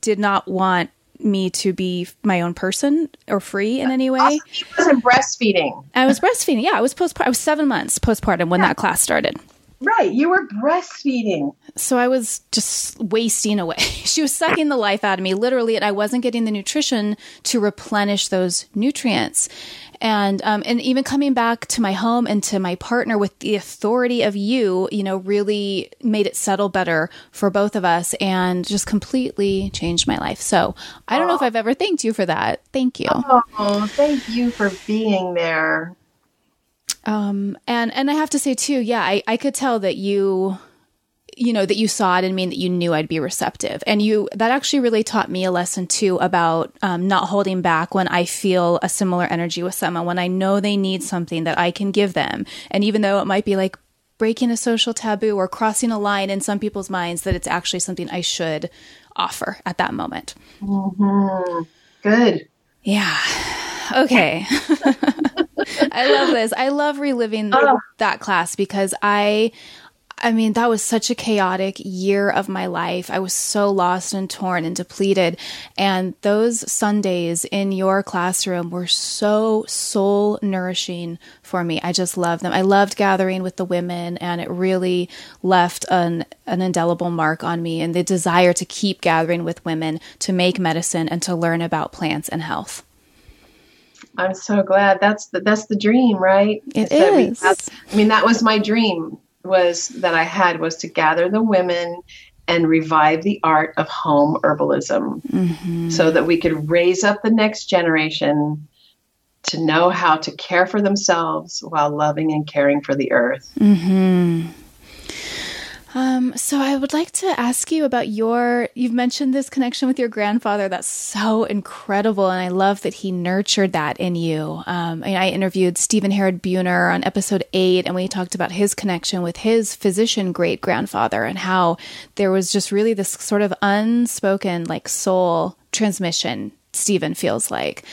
did not want me to be my own person or free in any way. Also, he wasn't breastfeeding. I was breastfeeding. Yeah, I was postpartum. I was seven months postpartum when yeah. that class started. Right. You were breastfeeding. So I was just wasting away. she was sucking the life out of me, literally, and I wasn't getting the nutrition to replenish those nutrients. And um, and even coming back to my home and to my partner with the authority of you, you know, really made it settle better for both of us and just completely changed my life. So I don't oh. know if I've ever thanked you for that. Thank you. Oh, thank you for being there. Um, and and I have to say too, yeah, I, I could tell that you you know that you saw it and mean that you knew I'd be receptive, and you that actually really taught me a lesson too about um, not holding back when I feel a similar energy with someone when I know they need something that I can give them, and even though it might be like breaking a social taboo or crossing a line in some people's minds, that it's actually something I should offer at that moment. Mm-hmm. Good. Yeah. Okay. I love this. I love reliving oh. that class because I I mean, that was such a chaotic year of my life. I was so lost and torn and depleted. And those Sundays in your classroom were so soul nourishing for me. I just loved them. I loved gathering with the women, and it really left an, an indelible mark on me and the desire to keep gathering with women to make medicine and to learn about plants and health. I'm so glad. That's the that's the dream, right? It is. Have, I mean, that was my dream was that I had was to gather the women and revive the art of home herbalism mm-hmm. so that we could raise up the next generation to know how to care for themselves while loving and caring for the earth. Mm-hmm. Um, so I would like to ask you about your. You've mentioned this connection with your grandfather. That's so incredible, and I love that he nurtured that in you. Um, I, I interviewed Stephen Harrod Buhner on episode eight, and we talked about his connection with his physician great grandfather and how there was just really this sort of unspoken like soul transmission Stephen feels like.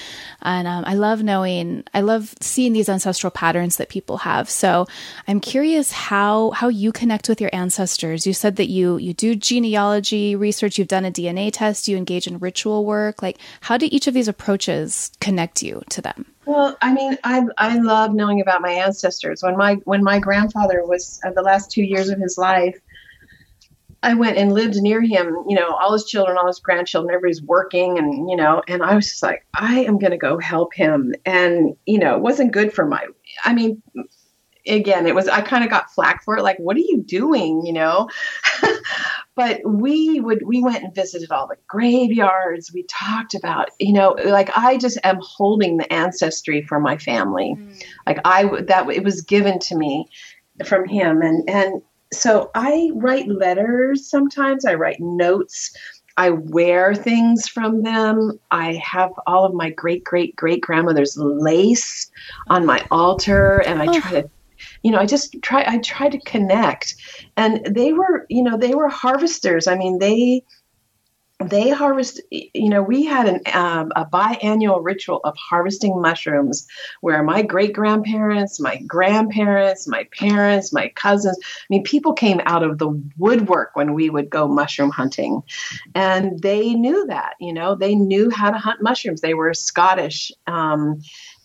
And um, I love knowing, I love seeing these ancestral patterns that people have. So I'm curious how how you connect with your ancestors. You said that you you do genealogy research, you've done a DNA test, you engage in ritual work. Like, how do each of these approaches connect you to them? Well, I mean, I I love knowing about my ancestors. When my when my grandfather was uh, the last two years of his life, I went and lived near him, you know, all his children, all his grandchildren, everybody's working and, you know, and I was just like, I am going to go help him. And, you know, it wasn't good for my, I mean, again, it was, I kind of got flack for it. Like, what are you doing? You know, but we would, we went and visited all the graveyards. We talked about, you know, like I just am holding the ancestry for my family. Mm. Like I, would that it was given to me from him. And, and, so I write letters sometimes, I write notes. I wear things from them. I have all of my great great great grandmother's lace on my altar, and I oh. try to, you know, I just try. I try to connect, and they were, you know, they were harvesters. I mean, they they harvest you know we had an, um, a biannual ritual of harvesting mushrooms where my great grandparents my grandparents my parents my cousins i mean people came out of the woodwork when we would go mushroom hunting. And they knew that you know they knew how to hunt mushrooms. They were scottish um,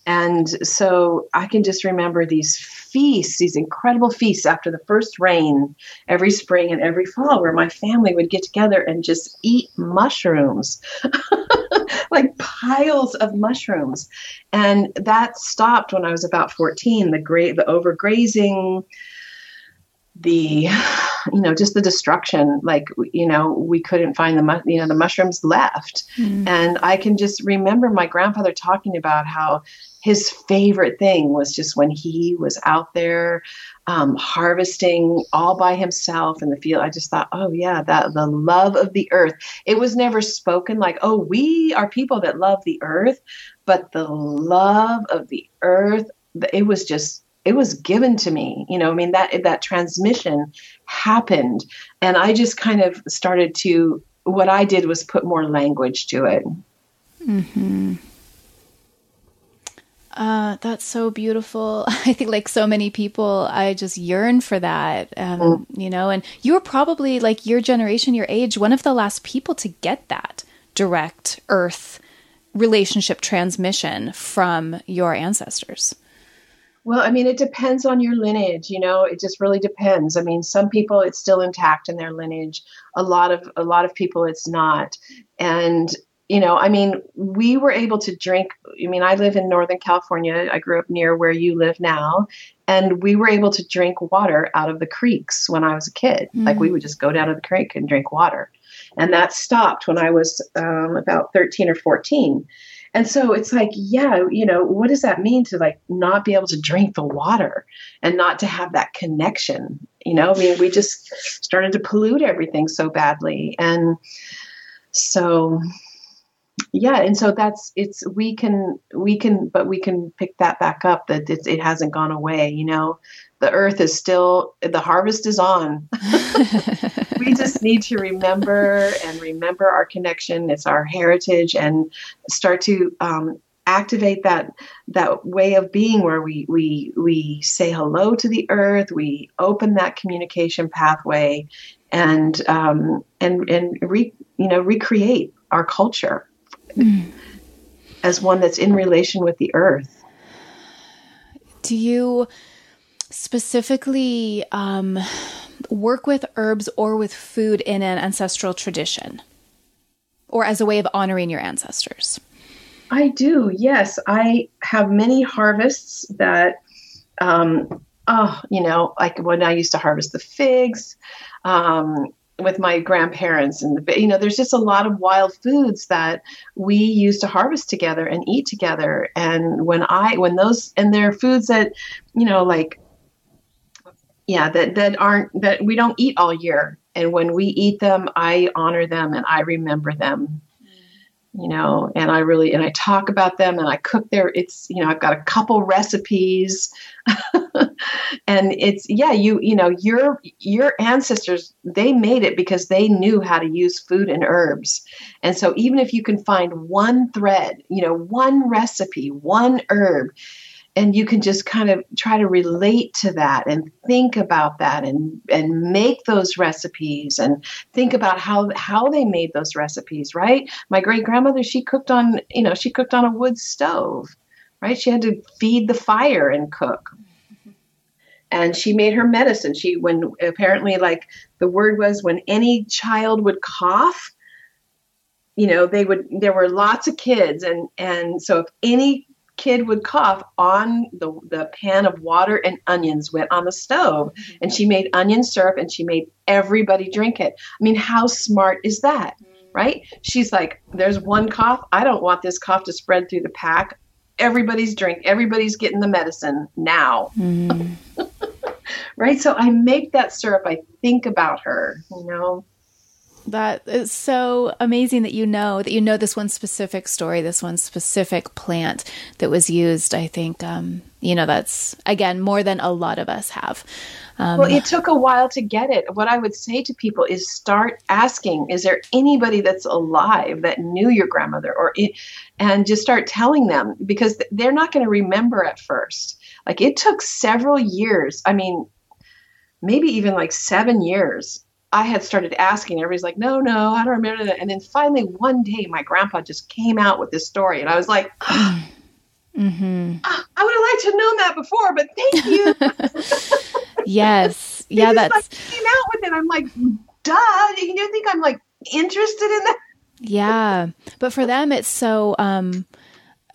and so I can just remember these feasts, these incredible feasts after the first rain every spring and every fall, where my family would get together and just eat mushrooms, like piles of mushrooms. And that stopped when I was about 14. The great, the overgrazing, the you know just the destruction like you know we couldn't find the you know the mushrooms left mm. and i can just remember my grandfather talking about how his favorite thing was just when he was out there um, harvesting all by himself in the field. I just thought, oh yeah, that the love of the earth. It was never spoken like, oh, we are people that love the earth, but the love of the earth. It was just it was given to me you know i mean that that transmission happened and i just kind of started to what i did was put more language to it hmm uh, that's so beautiful. I think, like so many people, I just yearn for that. Um, mm. You know, and you were probably like your generation, your age, one of the last people to get that direct Earth relationship transmission from your ancestors. Well, I mean, it depends on your lineage. You know, it just really depends. I mean, some people it's still intact in their lineage. A lot of a lot of people it's not. And you know, I mean, we were able to drink. I mean, I live in Northern California. I grew up near where you live now. And we were able to drink water out of the creeks when I was a kid. Mm-hmm. Like we would just go down to the creek and drink water. And that stopped when I was um, about 13 or 14. And so it's like, yeah, you know, what does that mean to like not be able to drink the water and not to have that connection? You know, I mean, we just started to pollute everything so badly. And so yeah and so that's it's we can we can but we can pick that back up that it, it hasn't gone away you know? The earth is still the harvest is on. We just need to remember and remember our connection it's our heritage and start to um, activate that that way of being where we we we say hello to the earth we open that communication pathway and um, and and re, you know recreate our culture mm. as one that's in relation with the earth do you specifically um, work with herbs or with food in an ancestral tradition or as a way of honoring your ancestors I do. Yes, I have many harvests that, um, oh, you know, like when I used to harvest the figs um, with my grandparents, and you know, there's just a lot of wild foods that we used to harvest together and eat together. And when I, when those, and they're foods that, you know, like, yeah, that that aren't that we don't eat all year. And when we eat them, I honor them and I remember them you know and i really and i talk about them and i cook their it's you know i've got a couple recipes. And it's yeah you you know your your ancestors they made it because they knew how to use food and herbs. And so even if you can find one thread you know one recipe one herb and you can just kind of try to relate to that and think about that and and make those recipes and think about how how they made those recipes right? My great grandmother she cooked on you know she cooked on a wood stove right? She had to feed the fire and cook. And she made her medicine. She when apparently like the word was when any child would cough you know they would there were lots of kids. And and so if any kid would cough on the, the pan of water and onions went on the stove. And she made onion syrup and she made everybody drink it. I mean how smart is that right? She's like there's one cough. I don't want this cough to spread through the pack. Everybody's drink everybody's getting the medicine now. Mm. right? So i make that syrup i think about her you know that is so amazing that you know that you know this one specific story, this one specific plant that was used. I think um, you know that's again more than a lot of us have. Um, well, it took a while to get it. What I would say to people is start asking: Is there anybody that's alive that knew your grandmother, or it, and just start telling them because they're not going to remember at first. Like it took several years. I mean, maybe even like seven years I had started asking. Everybody's like, no, no, I don't remember that. And then finally, one day, my grandpa just came out with this story, and I was like, mm-hmm. Ah, I would have liked to have known that before, but thank you. yes, yeah, that's like, came out with it. I'm like, duh. You don't think I'm like interested in that? yeah, but for them, it's so. um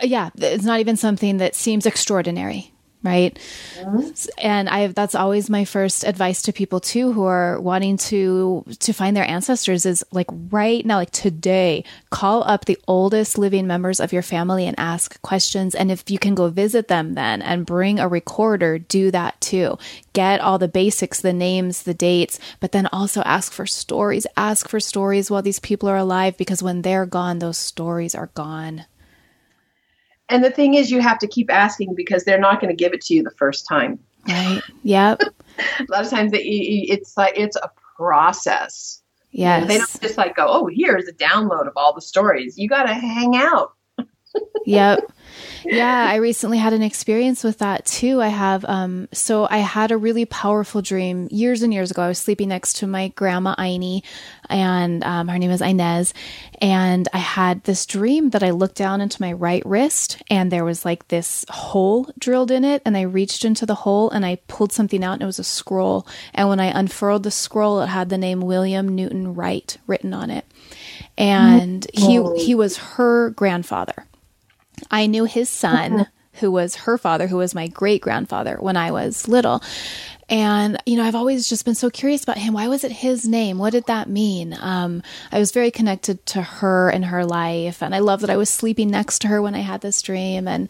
yeah, it's not even something that seems extraordinary right? Mm-hmm. and i that's always my first advice to people too who are wanting to to find their ancestors is like right now like today call up the oldest living members of your family and ask questions. And if you can go visit them then and bring a recorder do that too. Get all the basics the names the dates but then also ask for stories. Ask for stories while these people are alive because when they're gone those stories are gone and the thing is, you have to keep asking because they're not going to give it to you the first time. Right. Yep. a lot of times it's like it's a process. Yes. You know, they don't just like go, oh, here's a download of all the stories. You got to hang out. Yep yeah, I recently had an experience with that too. I have, um, so I had a really powerful dream years and years ago. I was sleeping next to my grandma Aini, and um, her name is Inez. And I had this dream that I looked down into my right wrist, and there was like this hole drilled in it. And I reached into the hole and I pulled something out, and it was a scroll. And when I unfurled the scroll, it had the name William Newton Wright written on it. And he he was her grandfather. I knew his son, who was her father, who was my great grandfather when I was little. And, you know, I've always just been so curious about him. Why was it his name? What did that mean? Um, I was very connected to her and her life. And I love that I was sleeping next to her when I had this dream. And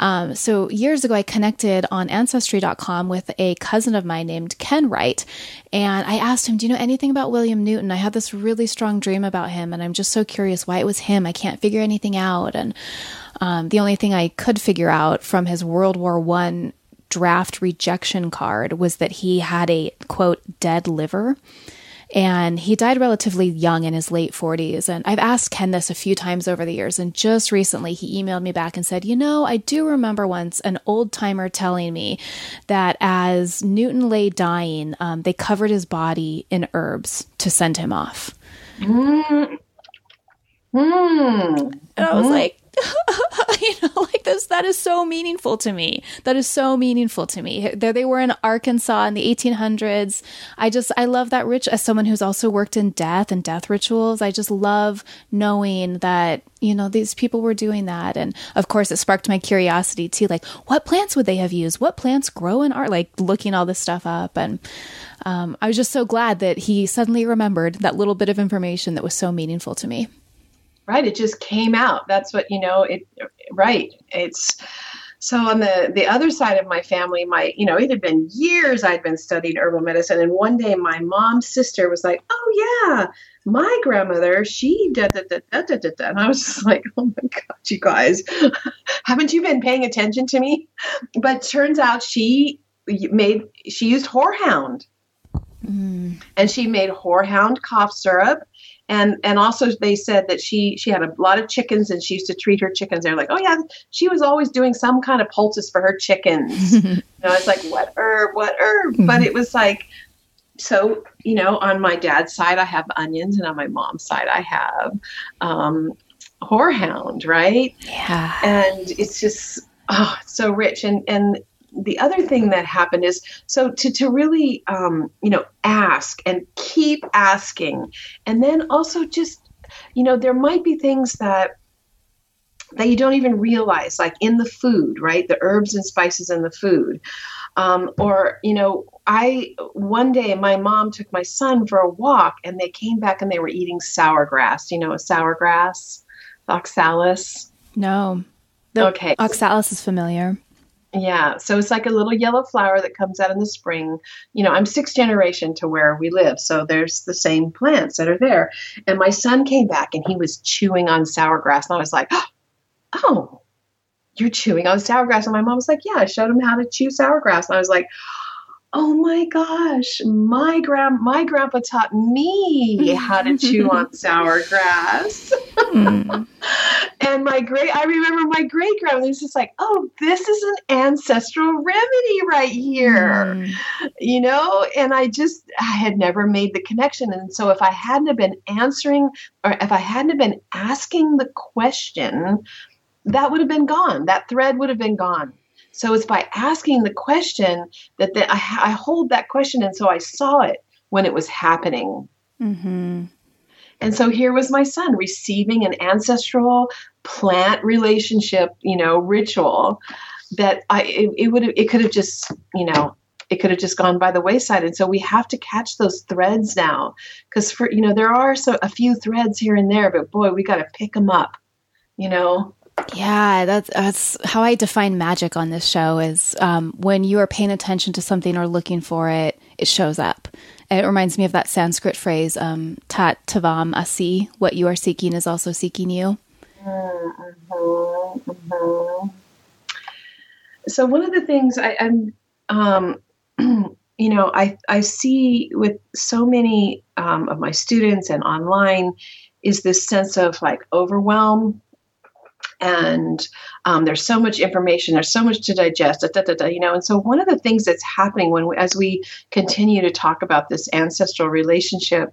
um, so years ago, I connected on Ancestry.com with a cousin of mine named Ken Wright. And I asked him, Do you know anything about William Newton? I had this really strong dream about him. And I'm just so curious why it was him. I can't figure anything out. And um, the only thing I could figure out from his World War One draft rejection card was that he had a quote dead liver And he died relatively young in his late 40s. And I've asked Ken this a few times over the years. And just recently, he emailed me back and said, You know, I do remember once an old timer telling me that as Newton lay dying, um, they covered his body in herbs to send him off. Mm. Mm. And I was mm-hmm. like, you know, like this, that is so meaningful to me. That is so meaningful to me. There they were in Arkansas in the 1800s. I just, I love that rich, as someone who's also worked in death and death rituals, I just love knowing that, you know, these people were doing that. And of course, it sparked my curiosity too. Like, what plants would they have used? What plants grow in art? Like, looking all this stuff up. And um, I was just so glad that he suddenly remembered that little bit of information that was so meaningful to me right it just came out that's what you know it right it's so on the the other side of my family my you know it had been years i'd been studying herbal medicine and one day my mom's sister was like oh yeah my grandmother she da da da da da da, da. and i was just like oh my god you guys haven't you been paying attention to me but turns out she made she used horehound mm. and she made horehound cough syrup and and also they said that she she had a lot of chickens and she used to treat her chickens. They're like oh yeah she was always doing some kind of poultice for her chickens. You know it's like what herb what herb? Mm-hmm. but it was like so you know on my dad's side i have onions and on my mom's side i have um horehound right? Yeah. And it's just oh it's so rich. And and the other thing that happened is so to, to really um, you know ask and keep asking and then also just you know there might be things that that you don't even realize like in the food right? The herbs and spices in the food. Um, or you know i one day my mom took my son for a walk and they came back and they were eating sour grass. You know a sour grass? Oxalis? No. The okay. oxalis is familiar yeah, so it's like a little yellow flower that comes out in the spring. You know, I'm sixth generation to where we live, so there's the same plants that are there. And my son came back and he was chewing on sour grass, and I was like, "Oh, you're chewing on sour grass?" And my mom was like, "Yeah, I showed him how to chew sour grass." And I was like, oh my gosh, my grand my grandpa taught me how to chew on sour grass. mm. and my great I remember my great grandmother was just like, oh, this is an ancestral remedy right here. Mm. You know, and I just I had never made the connection. And so if I hadn't have been answering or if I hadn't have been asking the question, that would have been gone. That thread would have been gone. So it's by asking the question that the, I, I, hold that question, and so I saw it when it was happening. Mm-hmm. And so here was my son receiving an ancestral plant relationship, you know, ritual that I it, it would it could have just you know it could have just gone by the wayside and so we have to catch those threads now because for you know there are so a few threads here and there but boy we got to pick them up you know yeah, that's that's how I define magic on this show is um, when you are paying attention to something or looking for it, it shows up. It reminds me of that Sanskrit phrase, um, "Tat tavam asi." What you are seeking is also seeking you. Mm-hmm, mm-hmm. So one of the things I, am um, you know, I I see with so many um, of my students and online is this sense of like overwhelm and um, there's so much information there's so much to digest da, da, da, you know and so one of the things that's happening when we, as we continue to talk about this ancestral relationship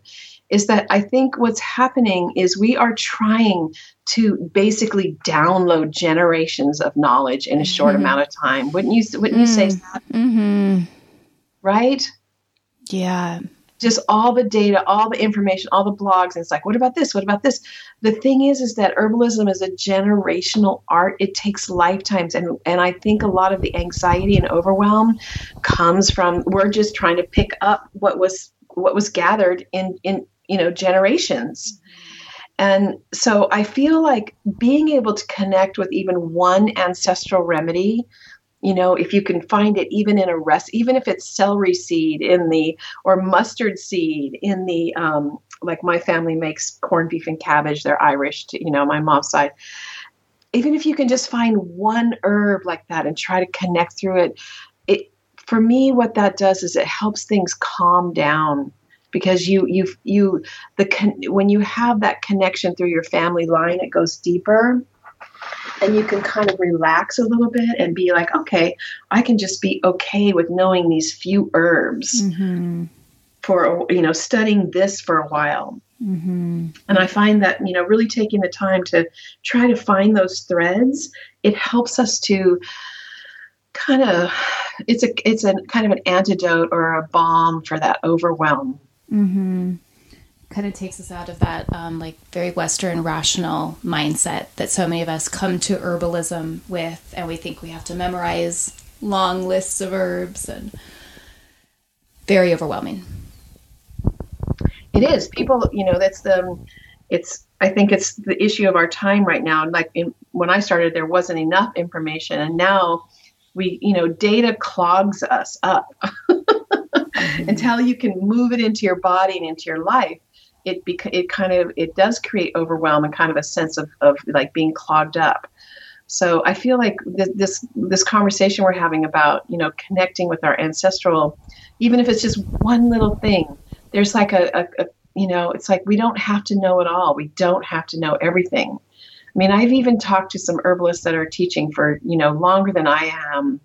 is that i think what's happening is we are trying to basically download generations of knowledge in a short mm-hmm. amount of time wouldn't you wouldn't you say that mm-hmm. right yeah just all the data, all the information, all the blogs. And it's like, what about this? What about this? The thing is, is that herbalism is a generational art. It takes lifetimes. And, and I think a lot of the anxiety and overwhelm comes from we're just trying to pick up what was what was gathered in, in you know, generations. And so I feel like being able to connect with even one ancestral remedy you know if you can find it even in a rest even if it's celery seed in the or mustard seed in the um, like my family makes corned beef and cabbage they're irish to, you know my mom's side. Even if you can just find one herb like that and try to connect through it it for me what that does is it helps things calm down because you you you the con- when you have that connection through your family line it goes deeper and you can kind of relax a little bit and be like okay i can just be okay with knowing these few herbs mm-hmm. for you know studying this for a while mm-hmm. and i find that you know really taking the time to try to find those threads it helps us to kind of it's a it's a kind of an antidote or a balm for that overwhelm mm-hmm kind of takes us out of that um, like very Western rational mindset that so many of us come to herbalism with, and we think we have to memorize long lists of herbs and very overwhelming. It is. People, you know, that's the, it's, I think it's the issue of our time right now. Like in, when I started, there wasn't enough information, and now we, you know, data clogs us up. mm-hmm. Until you can move it into your body and into your life, it bec- it kind of it does create overwhelm and kind of a sense of, of like being clogged up. So i feel like th- this this conversation we're having about you know connecting with our ancestral even if it's just one little thing there's like a, a, a you know it's like we don't have to know it all. We don't have to know everything. I mean i've even talked to some herbalists that are teaching for you know longer than i am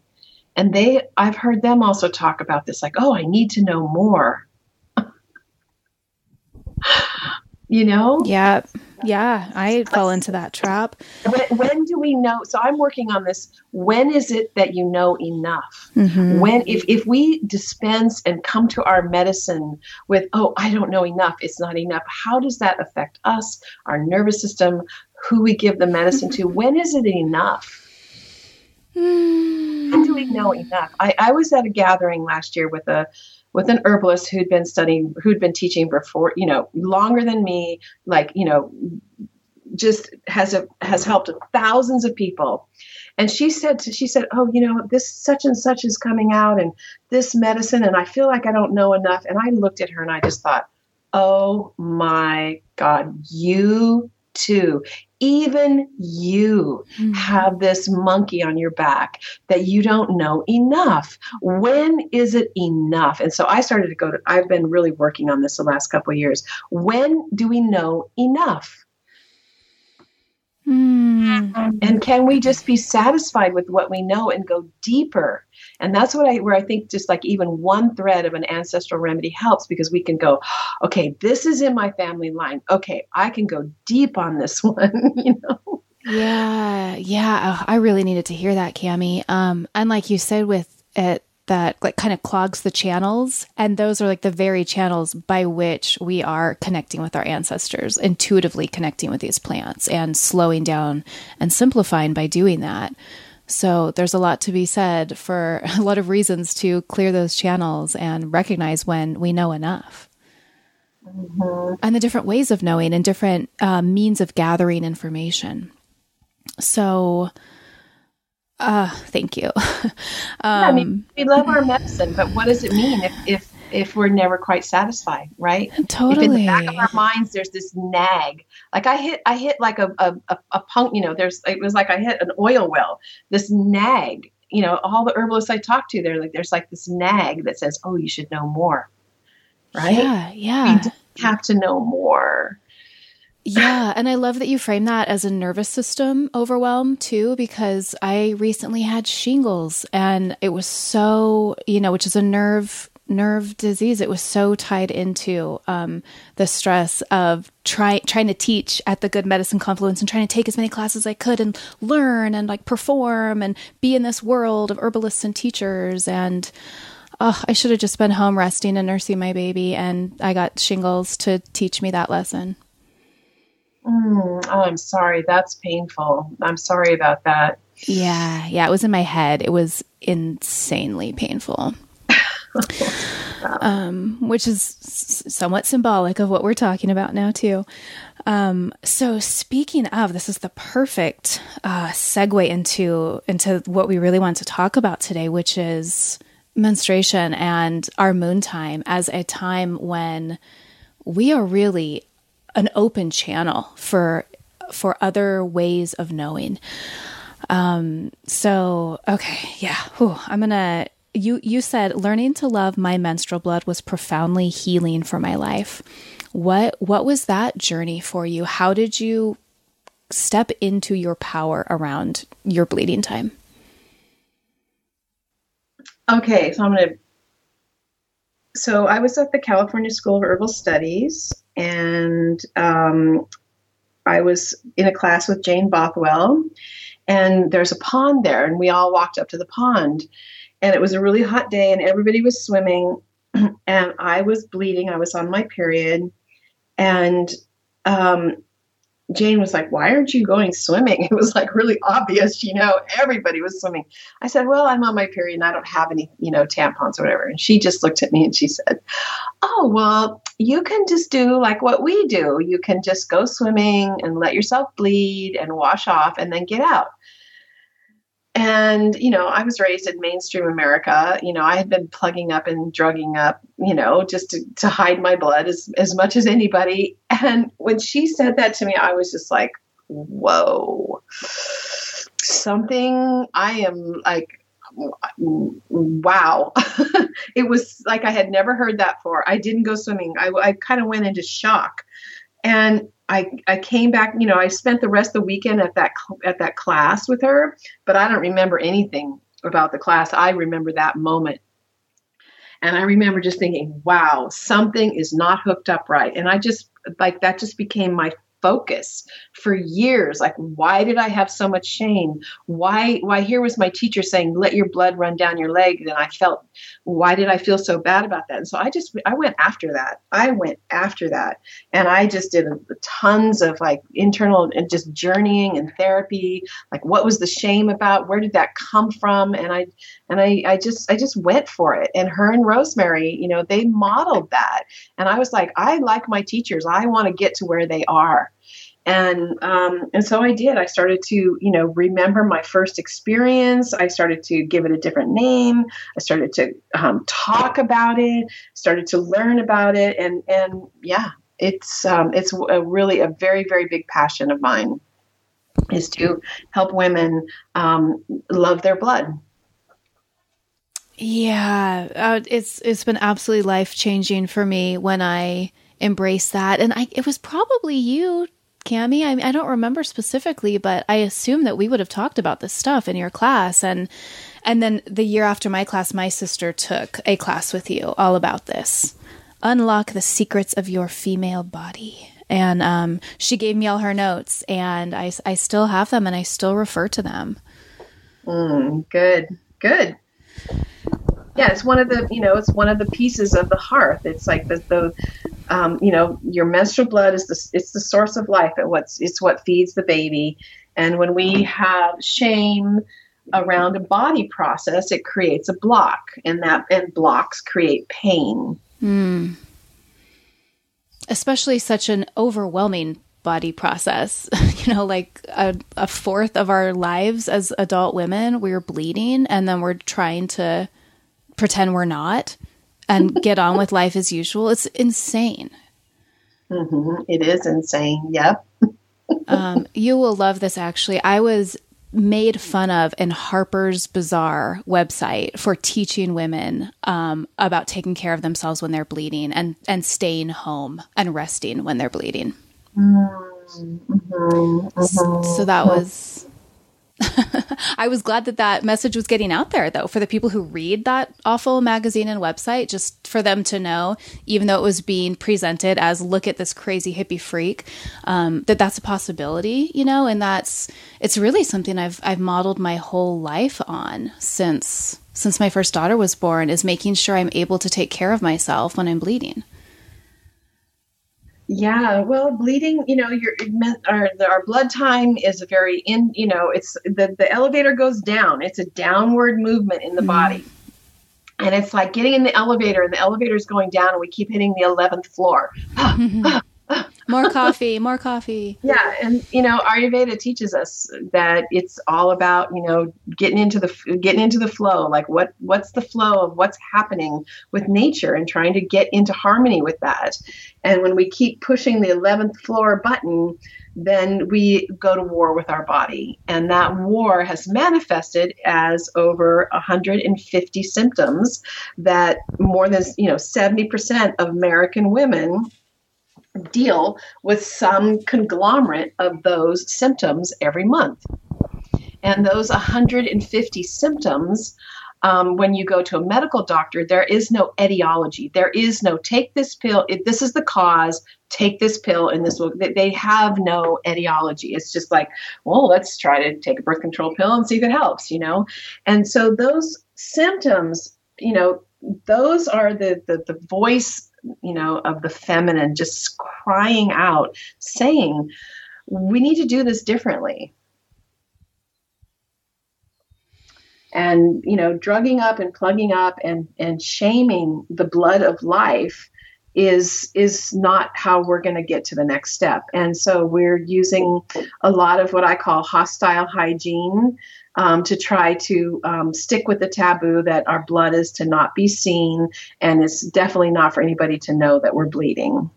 and they i've heard them also talk about this like oh i need to know more you know? Yeah. Yeah. I fell into that trap. When, when, do we know? So I'm working on this. When is it that you know enough? Mm-hmm. When, if, if we dispense and come to our medicine with, oh, I don't know enough, it's not enough, how does that affect us, our nervous system, who we give the medicine to? When is it enough? When do we know enough? I, I was at a gathering last year with a with an herbalist who'd been studying, who'd been teaching before, you know, longer than me, like, you know, just has a, has helped thousands of people. And she said, to, she said, oh, you know, this such and such is coming out and this medicine, and I feel like I don't know enough. And I looked at her and I just thought, oh my God, you too even you mm-hmm. have this monkey on your back that you don't know enough. When is it enough? And so I started to go to, I've been really working on this the last couple of years. When do we know enough? Mm. And can we just be satisfied with what we know and go deeper? And that's what I where I think just like even one thread of an ancestral remedy helps because we can go, okay, this is in my family line. Okay, I can go deep on this one, you know. Yeah, yeah. Oh, I really needed to hear that, Kami. Um, and like you said with it that like kind of clogs the channels and those are like the very channels by which we are connecting with our ancestors intuitively connecting with these plants and slowing down and simplifying by doing that so there's a lot to be said for a lot of reasons to clear those channels and recognize when we know enough mm-hmm. and the different ways of knowing and different uh, means of gathering information so uh, thank you. um, yeah, I mean, um, we love our medicine, but what does it mean if, if if we're never quite satisfied, right? Totally. If in the back of our minds there's this nag. Like I hit I hit like a a, a, a punk, you know, there's it was like I hit an oil well. This nag, you know, all the herbalists I talk to, they're like there's like this nag that says, Oh, you should know more. Right? Yeah, yeah. We have to know more. Yeah, and I love that you frame that as a nervous system overwhelm too, because I recently had shingles and it was so, you know, which is a nerve nerve disease. It was so tied into um, the stress of try, trying to teach at the Good Medicine Confluence and trying to take as many classes as I could and learn and like perform and be in this world of herbalists and teachers. And oh, I should have just been home resting and nursing my baby. And I got shingles to teach me that lesson. Mm, oh, I'm sorry. That's painful. I'm sorry about that. Yeah, yeah. It was in my head. It was insanely painful. um, which is somewhat symbolic of what we're talking about now, too. Um, so, speaking of, this is the perfect uh, segue into into what we really want to talk about today, which is menstruation and our moon time as a time when we are really an open channel for for other ways of knowing. Um, so okay, yeah, Whew, I'm gonna you you said learning to love my menstrual blood was profoundly healing for my life. What what was that journey for you? How did you step into your power around your bleeding time? Okay, so I'm going to. So I was at the California School of Herbal Studies, and um, I was in a class with Jane Bothwell, and there's a pond there, and we all walked up to the pond, and it was a really hot day, and everybody was swimming, and I was bleeding. I was on my period, and um, Jane was like, Why aren't you going swimming? It was like really obvious, you know, everybody was swimming. I said, Well, I'm on my period and I don't have any, you know, tampons or whatever. And she just looked at me and she said, Oh, well, you can just do like what we do. You can just go swimming and let yourself bleed and wash off and then get out and you know i was raised in mainstream america. You know i had been plugging up and drugging up you know just to, to hide my blood as, as much as anybody. And when she said that to me i was just like whoa. Something i am like wow. It was like i had never heard that before. I didn't go swimming. I, I kind of went into shock and I, I came back, you know, I spent the rest of the weekend at that at that class with her, but I don't remember anything about the class. I remember that moment. And I remember just thinking, wow, something is not hooked up right. And I just like that just became my focus for years. Like why did i have so much shame? Why why here was my teacher saying let your blood run down your leg and i felt why did i feel so bad about that? And so i just i went after that. I went after that. And i just did tons of like internal and just journeying and therapy. Like what was the shame about? Where did that come from? And i and i i just i just went for it and her and rosemary you know they modeled that and i was like i like my teachers i want to get to where they are and um, and so I did. I started to you know remember my first experience. I started to give it a different name. I started to um, talk about it. Started to learn about it, and and yeah, it's um, it's a really a very very big passion of mine is to help women um, love their blood. Yeah, uh, it's it's been absolutely life changing for me when I embraced that, and I it was probably you Kami? I, I don't remember specifically, but I assume that we would have talked about this stuff in your class. And and then the year after my class, my sister took a class with you all about this. Unlock the secrets of your female body. And um, she gave me all her notes, and I, I still have them, and I still refer to them. Mm, good, good yeah, it's one of the you know it's one of the pieces of the hearth. It's like the the um, you know your menstrual blood is the it's the source of life. and what's it's what feeds the baby. And when we have shame around a body process, it creates a block, and that and blocks create pain. Mm. Especially such an overwhelming body process. you know, like a, a fourth of our lives as adult women, we're bleeding, and then we're trying to pretend we're not and get on with life as usual. It's insane. Mm-hmm. It is insane. Yep. um, you will love this actually. I was made fun of in Harper's Bazaar website for teaching women um, about taking care of themselves when they're bleeding and, and staying home and resting when they're bleeding. Mm-hmm. Mm-hmm. So that was I was glad that that message was getting out there, though, for the people who read that awful magazine and website, just for them to know, even though it was being presented as look at this crazy hippie freak, um, that that's a possibility, you know, and that's it's really something I've I've modeled my whole life on since since my first daughter was born is making sure I'm able to take care of myself when I'm bleeding. Yeah, well, bleeding, you know, your our our blood time is a very in, you know, it's the the elevator goes down. It's a downward movement in the mm-hmm. body. And it's like getting in the elevator and the elevator is going down and we keep hitting the 11th floor. more coffee, more coffee. Yeah, and you know, Ayurveda teaches us that it's all about you know getting into the getting into the flow. Like what what's the flow of what's happening with nature and trying to get into harmony with that. And when we keep pushing the eleventh floor button, then we go to war with our body. And that war has manifested as over 150 symptoms that more than, you know, 70% of American women deal with some conglomerate of those symptoms every month. And those 150 symptoms um, when you go to a medical doctor, there is no etiology. There is no take this pill. If this is the cause, take this pill, and this will. They have no etiology. It's just like, well, let's try to take a birth control pill and see if it helps, you know. And so those symptoms, you know, those are the the, the voice, you know, of the feminine just crying out, saying, we need to do this differently. And you know drugging up and plugging up and and shaming the blood of life is is not how we're going to get to the next step. And so we're using a lot of what i call hostile hygiene um, to try to um, stick with the taboo that our blood is to not be seen and it's definitely not for anybody to know that we're bleeding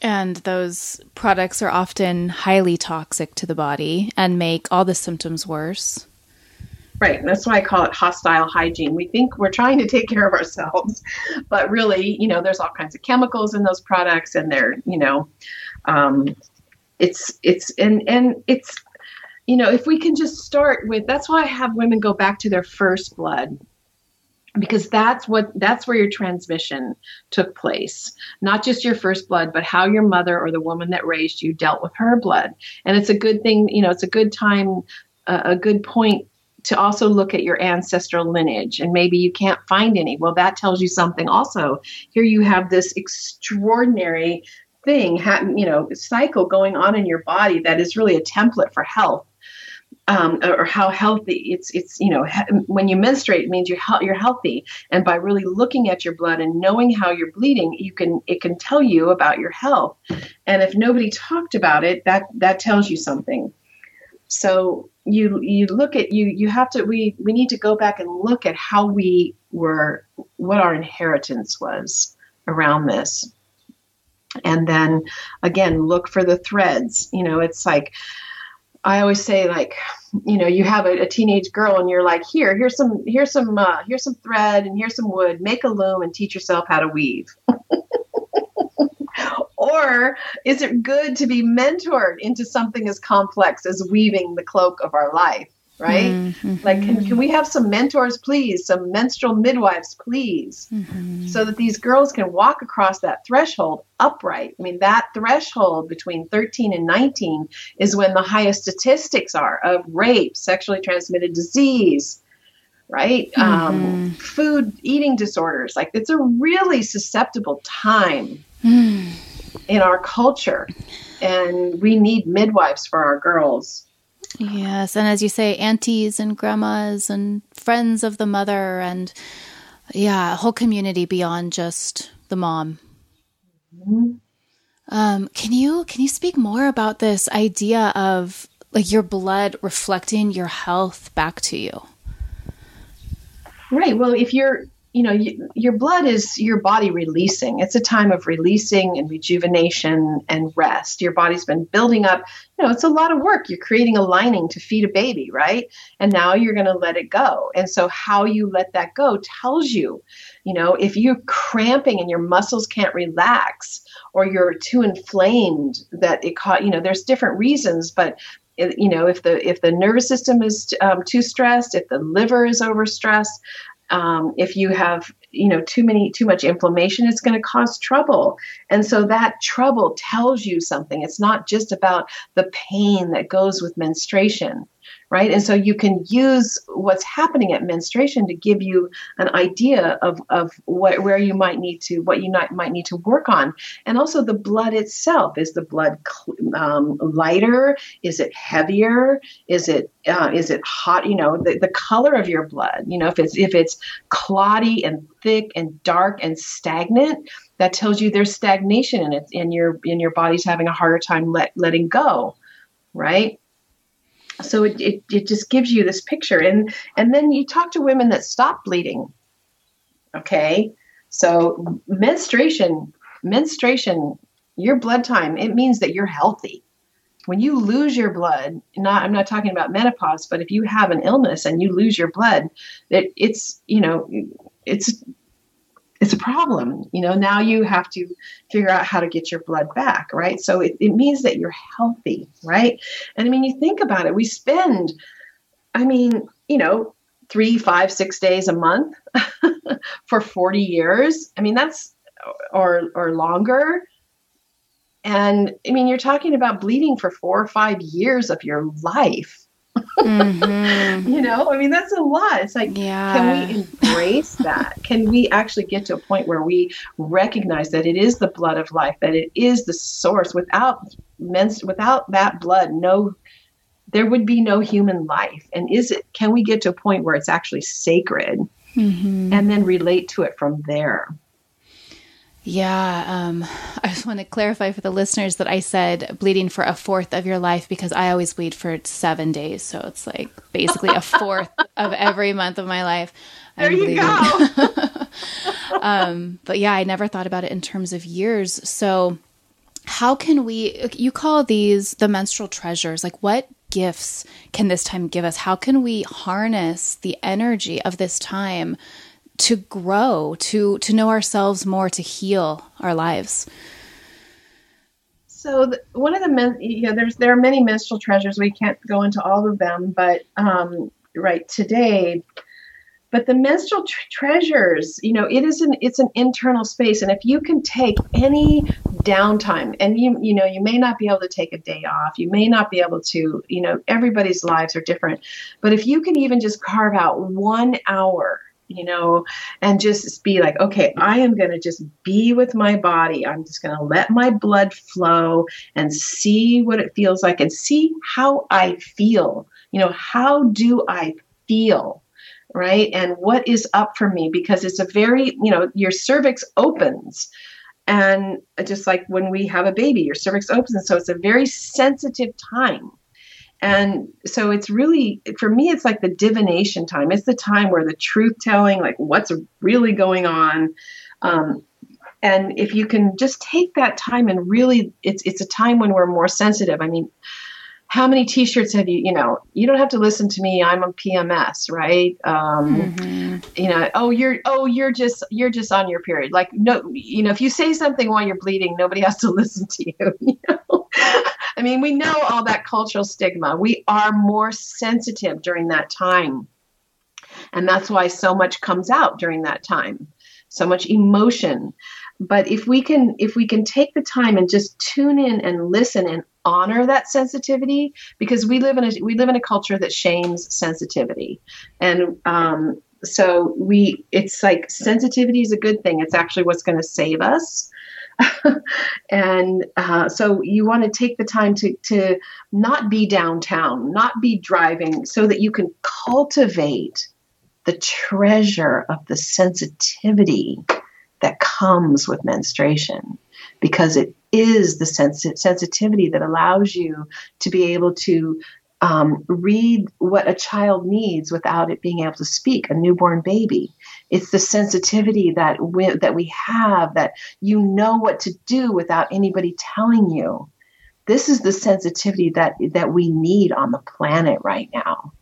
and those products are often highly toxic to the body and make all the symptoms worse. Right. That's why I call it hostile hygiene. We think we're trying to take care of ourselves, but really, you know, there's all kinds of chemicals in those products, and they're, you know, um, it's it's and and it's, you know, if we can just start with. That's why I have women go back to their first blood because that's what that's where your transmission took place. Not just your first blood but how your mother or the woman that raised you dealt with her blood. And it's a good thing you know it's a good time uh, a good point to also look at your ancestral lineage. And maybe you can't find any. Well that tells you something also. Here you have this extraordinary thing you know cycle going on in your body that is really a template for health um, or how healthy it's it's you know he- when you menstruate it means you're you're healthy. And by really looking at your blood and knowing how you're bleeding you can it can tell you about your health. And if nobody talked about it that that tells you something. So you you look at you you have to we we need to go back and look at how we were what our inheritance was around this. And then again look for the threads. You know it's like I always say like, you know, you have a, a, teenage girl and you're like, here, here's some, here's some, uh, here's some thread and here's some wood. Make a loom and teach yourself how to weave. or is it good to be mentored into something as complex as weaving the cloak of our life? Right? Mm-hmm. Like, can, can we have some mentors, please? Some menstrual midwives, please? Mm-hmm. So that these girls can walk across that threshold upright. I mean, that threshold between 13 and 19 is when the highest statistics are of rape, sexually transmitted disease, right? Mm-hmm. Um, food eating disorders. Like, it's a really susceptible time. Mm. In our culture, and we need midwives for our girls. Yes, and as you say, aunties and grandmas and friends of the mother, and yeah, a whole community beyond just the mom. Mm-hmm. Um, can you can you speak more about this idea of like your blood reflecting your health back to you? Right. Well, if you're you know, you, your blood is your body releasing. It's a time of releasing and rejuvenation and rest. Your body's been building up. You know, it's a lot of work. You're creating a lining to feed a baby, right? And now you're going to let it go. And so, how you let that go tells you, you know, if you're cramping and your muscles can't relax or you're too inflamed that it caught, you know, there's different reasons, but you know if the if the nervous system is um, too stressed if the liver is overstressed um, if you have you know too many too much inflammation it's going to cause trouble. And so that trouble tells you something. It's not just about the pain that goes with menstruation right? And so you can use what's happening at menstruation to give you an idea of, of what, where you might need to, what you might, might need to work on. And also the blood itself. Is the blood um, lighter? Is it heavier? Is it, uh, is it hot? You know, the, the color of your blood, you know, if it's, if it's clotty and thick and dark and stagnant, that tells you there's stagnation in it and your in your body's having a harder time let, letting go, right? So it, it, it just gives you this picture. And and then you talk to women that stop bleeding. Okay. So menstruation, menstruation, your blood time, it means that you're healthy when you lose your blood, not I'm not talking about menopause, but if you have an illness and you lose your blood, it, it's you know it's it's a problem. You know now you have to figure out how to get your blood back, right? So it, it means that you're healthy, right? And I mean, you think about it. We spend, I mean, you know, three, five, six days a month for 40 years. I mean, that's or or longer and I mean, you're talking about bleeding for four or five years of your life. Mm-hmm. you know, I mean, that's a lot. It's like, yeah. can we embrace that? Can we actually get to a point where we recognize that it is the blood of life, that it is the source? Without mens- without that blood, no, there would be no human life. And is it? Can we get to a point where it's actually sacred, mm-hmm. and then relate to it from there? Yeah, um, I just want to clarify for the listeners that I said bleeding for a fourth of your life because I always bleed for seven days. So it's like basically a fourth of every month of my life. I'm there you bleeding. go. um, but yeah, I never thought about it in terms of years. So, how can we, you call these the menstrual treasures? Like, what gifts can this time give us? How can we harness the energy of this time? To grow, to to know ourselves more, to heal our lives. So the, one of the men, you know, there's there are many menstrual treasures. We can't go into all of them, but um, right today. But the menstrual tr- treasures, you know, it is an it's an internal space, and if you can take any downtime, and you you know, you may not be able to take a day off, you may not be able to, you know, everybody's lives are different, but if you can even just carve out one hour you know, and just be like, okay, I am going to just be with my body. I'm just going to let my blood flow and see what it feels like and see how I feel. You know, how do I feel? Right. And what is up for me? Because it's a very, you know, your cervix opens. And just like when we have a baby, your cervix opens. And so it's a very sensitive time and so it's really, for me, it's like the divination time. It's the time where the truth telling, like what's really going on. Um, and if you can just take that time and really, it's it's a time when we're more sensitive. I mean, how many t-shirts have you you know you don't have to listen to me i'm a pms right um, mm-hmm. you know oh you're oh you're just you're just on your period like no you know if you say something while you're bleeding nobody has to listen to you, you know? I mean we know all that cultural stigma. We are more sensitive during that time. And that's why so much comes out during that time. So much emotion. But if we can if we can take the time and just tune in and listen and honor that sensitivity because we live in a we live in a culture that shames sensitivity. And um, so we it's like sensitivity is a good thing. It's actually what's going to save us and uh, so you want to take the time to to not be downtown not be driving so that you can cultivate the treasure of the sensitivity that comes with menstruation because it is the sensitivity that allows you to be able to um, read what a child needs without it being able to speak, a newborn baby. It's the sensitivity that we, that we have that you know what to do without anybody telling you. This is the sensitivity that that we need on the planet right now.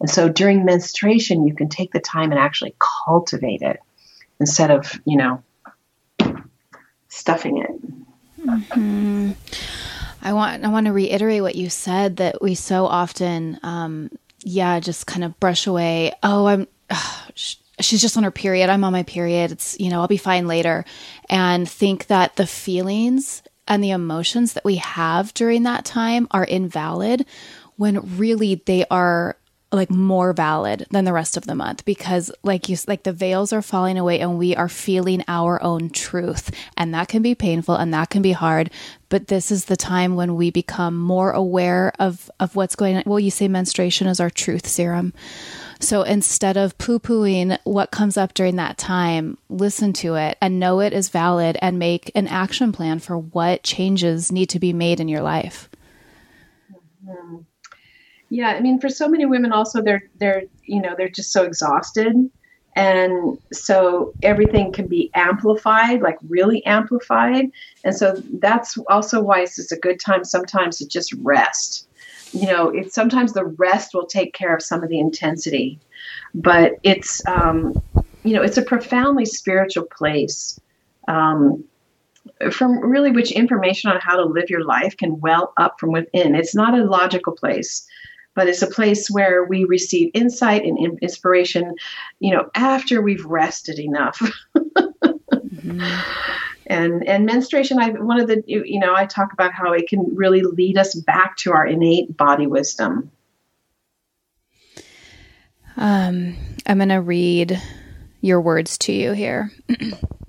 And so during menstruation, you can take the time and actually cultivate it instead of, you know, stuffing it. Mm-hmm. I want I want to reiterate what you said that we so often, um, yeah, just kind of brush away. Oh, I'm. she's just on her period. I'm on my period. It's you know I'll be fine later, and think that the feelings and the emotions that we have during that time are invalid when really they are like more valid than the rest of the month because like you like the veils are falling away and we are feeling our own truth and that can be painful and that can be hard but this is the time when we become more aware of of what's going on well you say menstruation is our truth serum So instead of poo pooing what comes up during that time, listen to it and know it is valid and make an action plan for what changes need to be made in your life. Yeah, I mean, for so many women, also they're they're you know they're just so exhausted, and so everything can be amplified, like really amplified, and so that's also why it's just a good time sometimes to just rest you know, it sometimes the rest will take care of some of the intensity, but it's um, you know, it's a profoundly spiritual place. Um, from really which information on how to live your life can well up from within. It's not a logical place, but it's a place where we receive insight and inspiration, you know, after we've rested enough. mm-hmm and and menstruation i one of the you know i talk about how it can really lead us back to our innate body wisdom. Um i'm going to read your words to you here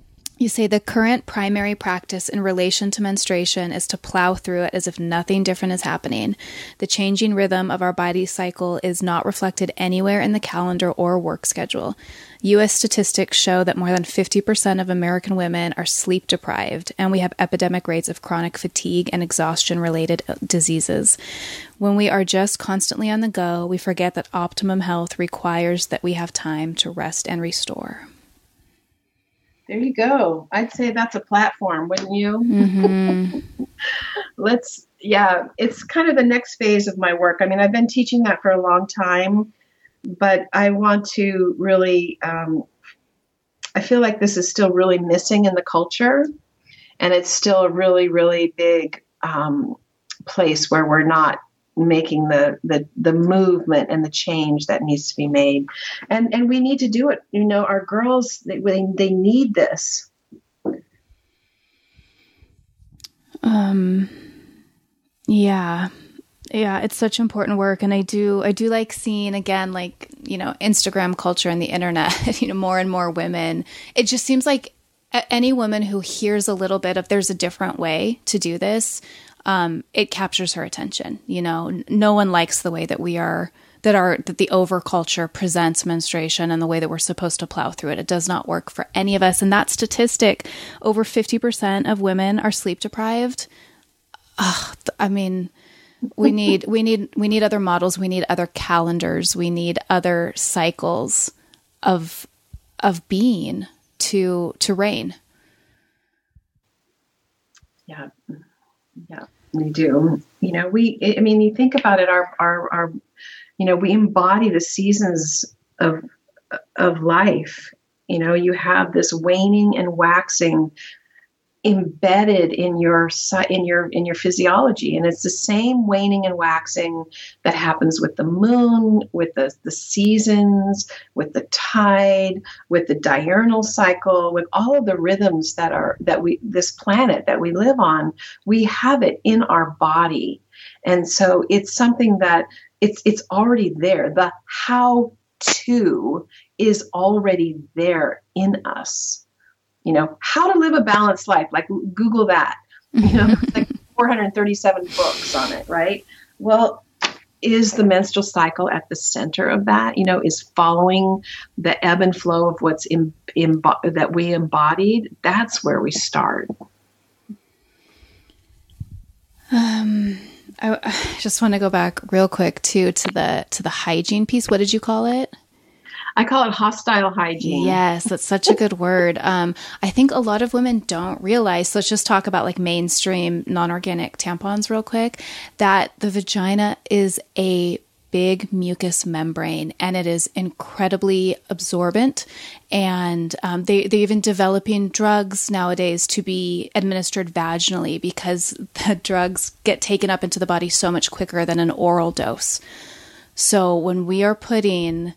You say the current primary practice in relation to menstruation is to plow through it as if nothing different is happening. The changing rhythm of our body cycle is not reflected anywhere in the calendar or work schedule. U.S. statistics show that more than 50% of American women are sleep deprived, and we have epidemic rates of chronic fatigue and exhaustion related uh, diseases. When we are just constantly on the go, we forget that optimum health requires that we have time to rest and restore. There you go. I'd say that's a platform, wouldn't you? Mm-hmm. Let's, yeah, it's kind of the next phase of my work. I mean, I've been teaching that for a long time, but I want to really, um, I feel like this is still really missing in the culture. And it's still a really, really big um, place where we're not making the, the the movement and the change that needs to be made. And and we need to do it. You know our girls they they need this. Um yeah. Yeah it's such important work. And i do i do like seeing again like you know instagram culture and the internet you know more and more women. It just seems like any woman who hears a little bit of there's a different way to do this um, it captures her attention. You know, no one likes the way that we are that our that the over culture presents menstruation and the way that we're supposed to plow through it. It does not work for any of us. And that statistic, over fifty percent of women are sleep deprived. Ugh, I mean, we need we need we need other models. We need other calendars. We need other cycles of of being to to reign. Yeah. Yeah, we do. You know, we, I mean, you think about it, our, our, our, you know, we embody the seasons of, of life. You know, you have this waning and waxing embedded in your in your in your physiology. And it's the same waning and waxing that happens with the moon with the, the seasons with the tide with the diurnal cycle with all of the rhythms that are that we this planet that we live on we have it in our body. And so it's something that it's it's already there. The how to is already there in us you know, how to live a balanced life. Like Google that. You know, like 437 books on it, right? Well, is the menstrual cycle at the center of that? You know, is following the ebb and flow of what's in, in that we embodied. That's where we start. Um, I, I just want to go back real quick too to the to the hygiene piece. What did you call it? I call it hostile hygiene. Yes, that's such a good word. Um, I think a lot of women don't realize. So let's just talk about like mainstream non organic tampons real quick. That the vagina is a big mucous membrane and it is incredibly absorbent and um, they, they're even developing drugs nowadays to be administered vaginally because the drugs get taken up into the body so much quicker than an oral dose so when we are putting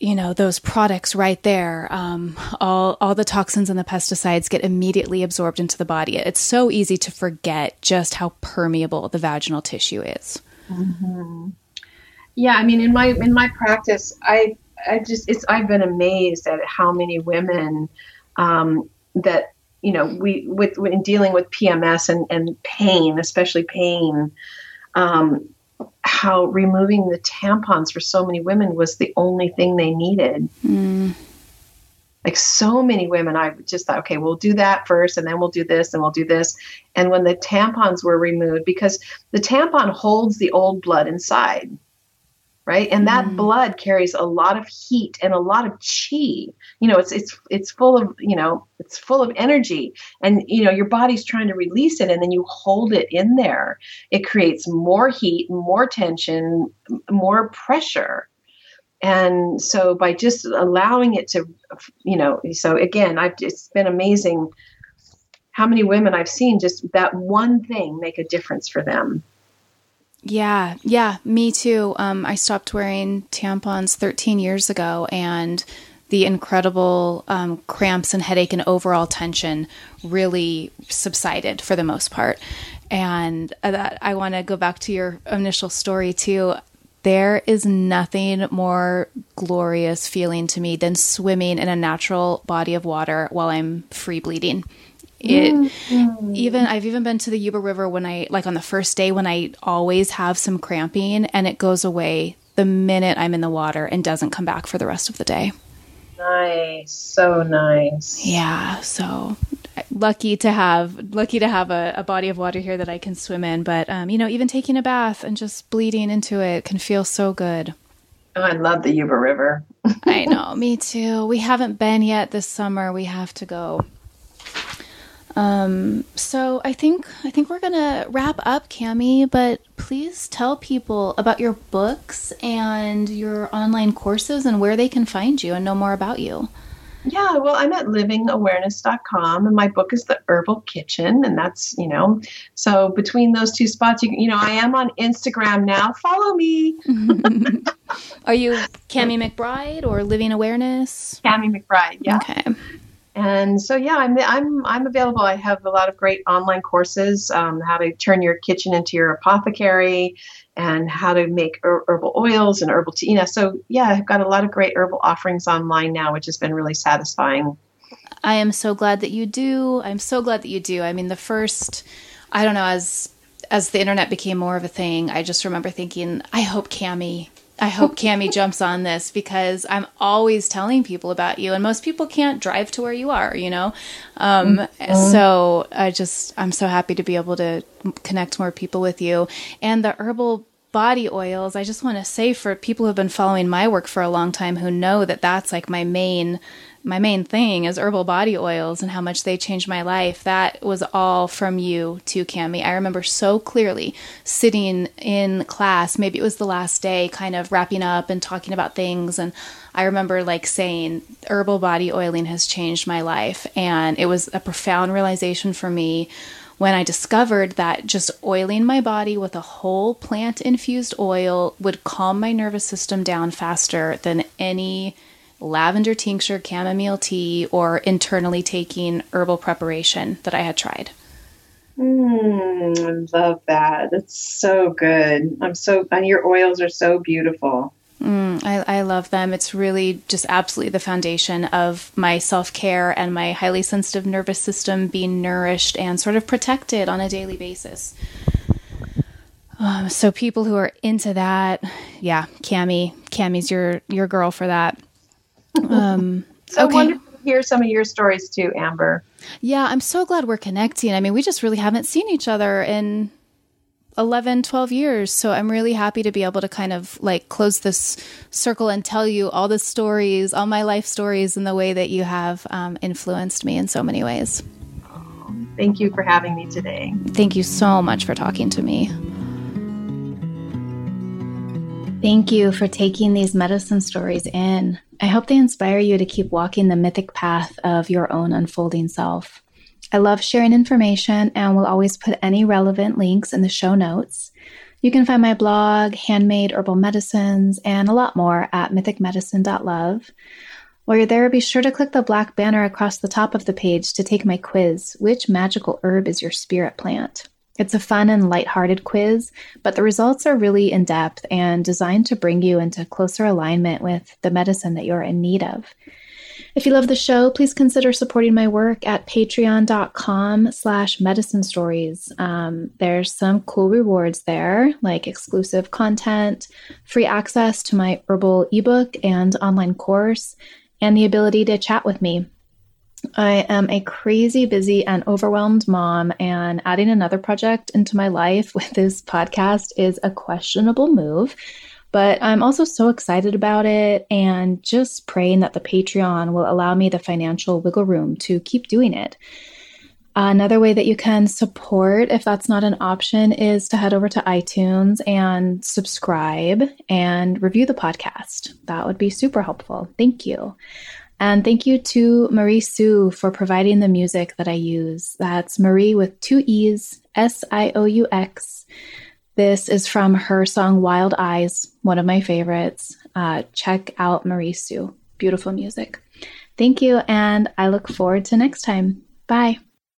you know those products right there um, all all the toxins and the pesticides get immediately absorbed into the body it's so easy to forget just how permeable the vaginal tissue is mm-hmm. yeah i mean in my in my practice i i just it's i've been amazed at how many women um, that you know we with in dealing with pms and and pain especially pain um, how removing the tampons for so many women was the only thing they needed. Mm. Like so many women, I just thought, okay, we'll do that first, and then we'll do this, and we'll do this. And when the tampons were removed, because the tampon holds the old blood inside, right? And that mm. blood carries a lot of heat and a lot of chi. You know, it's it's it's full of you know it's full of energy, and you know your body's trying to release it, and then you hold it in there. It creates more heat, more tension, more pressure. And so by just allowing it to, you know, so again, I've it's been amazing how many women I've seen just that one thing make a difference for them. Yeah, yeah, me too. Um, I stopped wearing tampons 13 years ago, and the incredible um, cramps and headache and overall tension really subsided for the most part. And uh, that I want to go back to your initial story too. There is nothing more glorious feeling to me than swimming in a natural body of water while I'm free bleeding. It mm-hmm. even I've even been to the Yuba River when I like on the first day when I always have some cramping and it goes away the minute I'm in the water and doesn't come back for the rest of the day. Nice. So nice. Yeah, so lucky to have lucky to have a, a body of water here that I can swim in, but um, you know, even taking a bath and just bleeding into it can feel so good. Oh, I love the Yuba River. I know, me too. We haven't been yet this summer. We have to go. Um, so I think I think we're gonna wrap up, Kami. But please tell people about your books and your online courses and where they can find you and know more about you. Yeah, well, I'm at livingawareness.com and my book is The Herbal Kitchen. And that's, you know, so between those two spots, you, you know, I am on Instagram now. Follow me. Are you Kami McBride or Living Awareness? Kami McBride, yeah. Okay and so yeah i'm i'm i'm available. I have a lot of great online courses um, how to turn your kitchen into your apothecary and how to make herbal oils and herbal tea you know so yeah i've got a lot of great herbal offerings online now which has been really satisfying. I am so glad that you do. I'm so glad that you do. I mean the first i don't know as as the internet became more of a thing i just remember thinking i hope kami I hope Kami jumps on this because I'm always telling people about you, and most people can't drive to where you are, you know. Um, mm-hmm. So I just I'm so happy to be able to connect more people with you, and the herbal body oils. I just want to say for people who've been following my work for a long time who know that that's like my main my main thing is herbal body oils and how much they changed my life. That was all from you to Kami. I remember so clearly sitting in class, maybe it was the last day, kind of wrapping up and talking about things. And I remember like saying, herbal body oiling has changed my life. And it was a profound realization for me when I discovered that just oiling my body with a whole plant infused oil would calm my nervous system down faster than any lavender tincture, chamomile tea, or internally taking herbal preparation that I had tried. Mm, I love that. That's so good. I'm so, and your oils are so beautiful. Mm, I, I love them. It's really just absolutely the foundation of my self care and my highly sensitive nervous system being nourished and sort of protected on a daily basis. Um, so people who are into that, yeah, Kami, Kami's your your girl for that. Um, so okay. wonderful to hear some of your stories too, Amber. Yeah, I'm so glad we're connecting. I mean, we just really haven't seen each other in 11, 12 years. So I'm really happy to be able to kind of like close this circle and tell you all the stories, all my life stories, and the way that you have um, influenced me in so many ways. Thank you for having me today. Thank you so much for talking to me. Thank you for taking these medicine stories in. I hope they inspire you to keep walking the mythic path of your own unfolding self. I love sharing information and will always put any relevant links in the show notes. You can find my blog, handmade herbal medicines, and a lot more at mythicmedicine.love. While you're there, be sure to click the black banner across the top of the page to take my quiz Which magical herb is your spirit plant? It's a fun and lighthearted quiz, but the results are really in depth and designed to bring you into closer alignment with the medicine that you're in need of. If you love the show, please consider supporting my work at patreon.com slash medicine stories. Um, there's some cool rewards there, like exclusive content, free access to my herbal ebook and online course, and the ability to chat with me. I am a crazy, busy, and overwhelmed mom, and adding another project into my life with this podcast is a questionable move. But I'm also so excited about it and just praying that the Patreon will allow me the financial wiggle room to keep doing it. Another way that you can support, if that's not an option, is to head over to iTunes and subscribe and review the podcast. That would be super helpful. Thank you. And thank you to Marie Sioux for providing the music that I use. That's Marie with two E's, S I O U X. This is from her song Wild Eyes, one of my favorites. Uh, check out Marie Sioux. Beautiful music. Thank you, and I look forward to next time. Bye.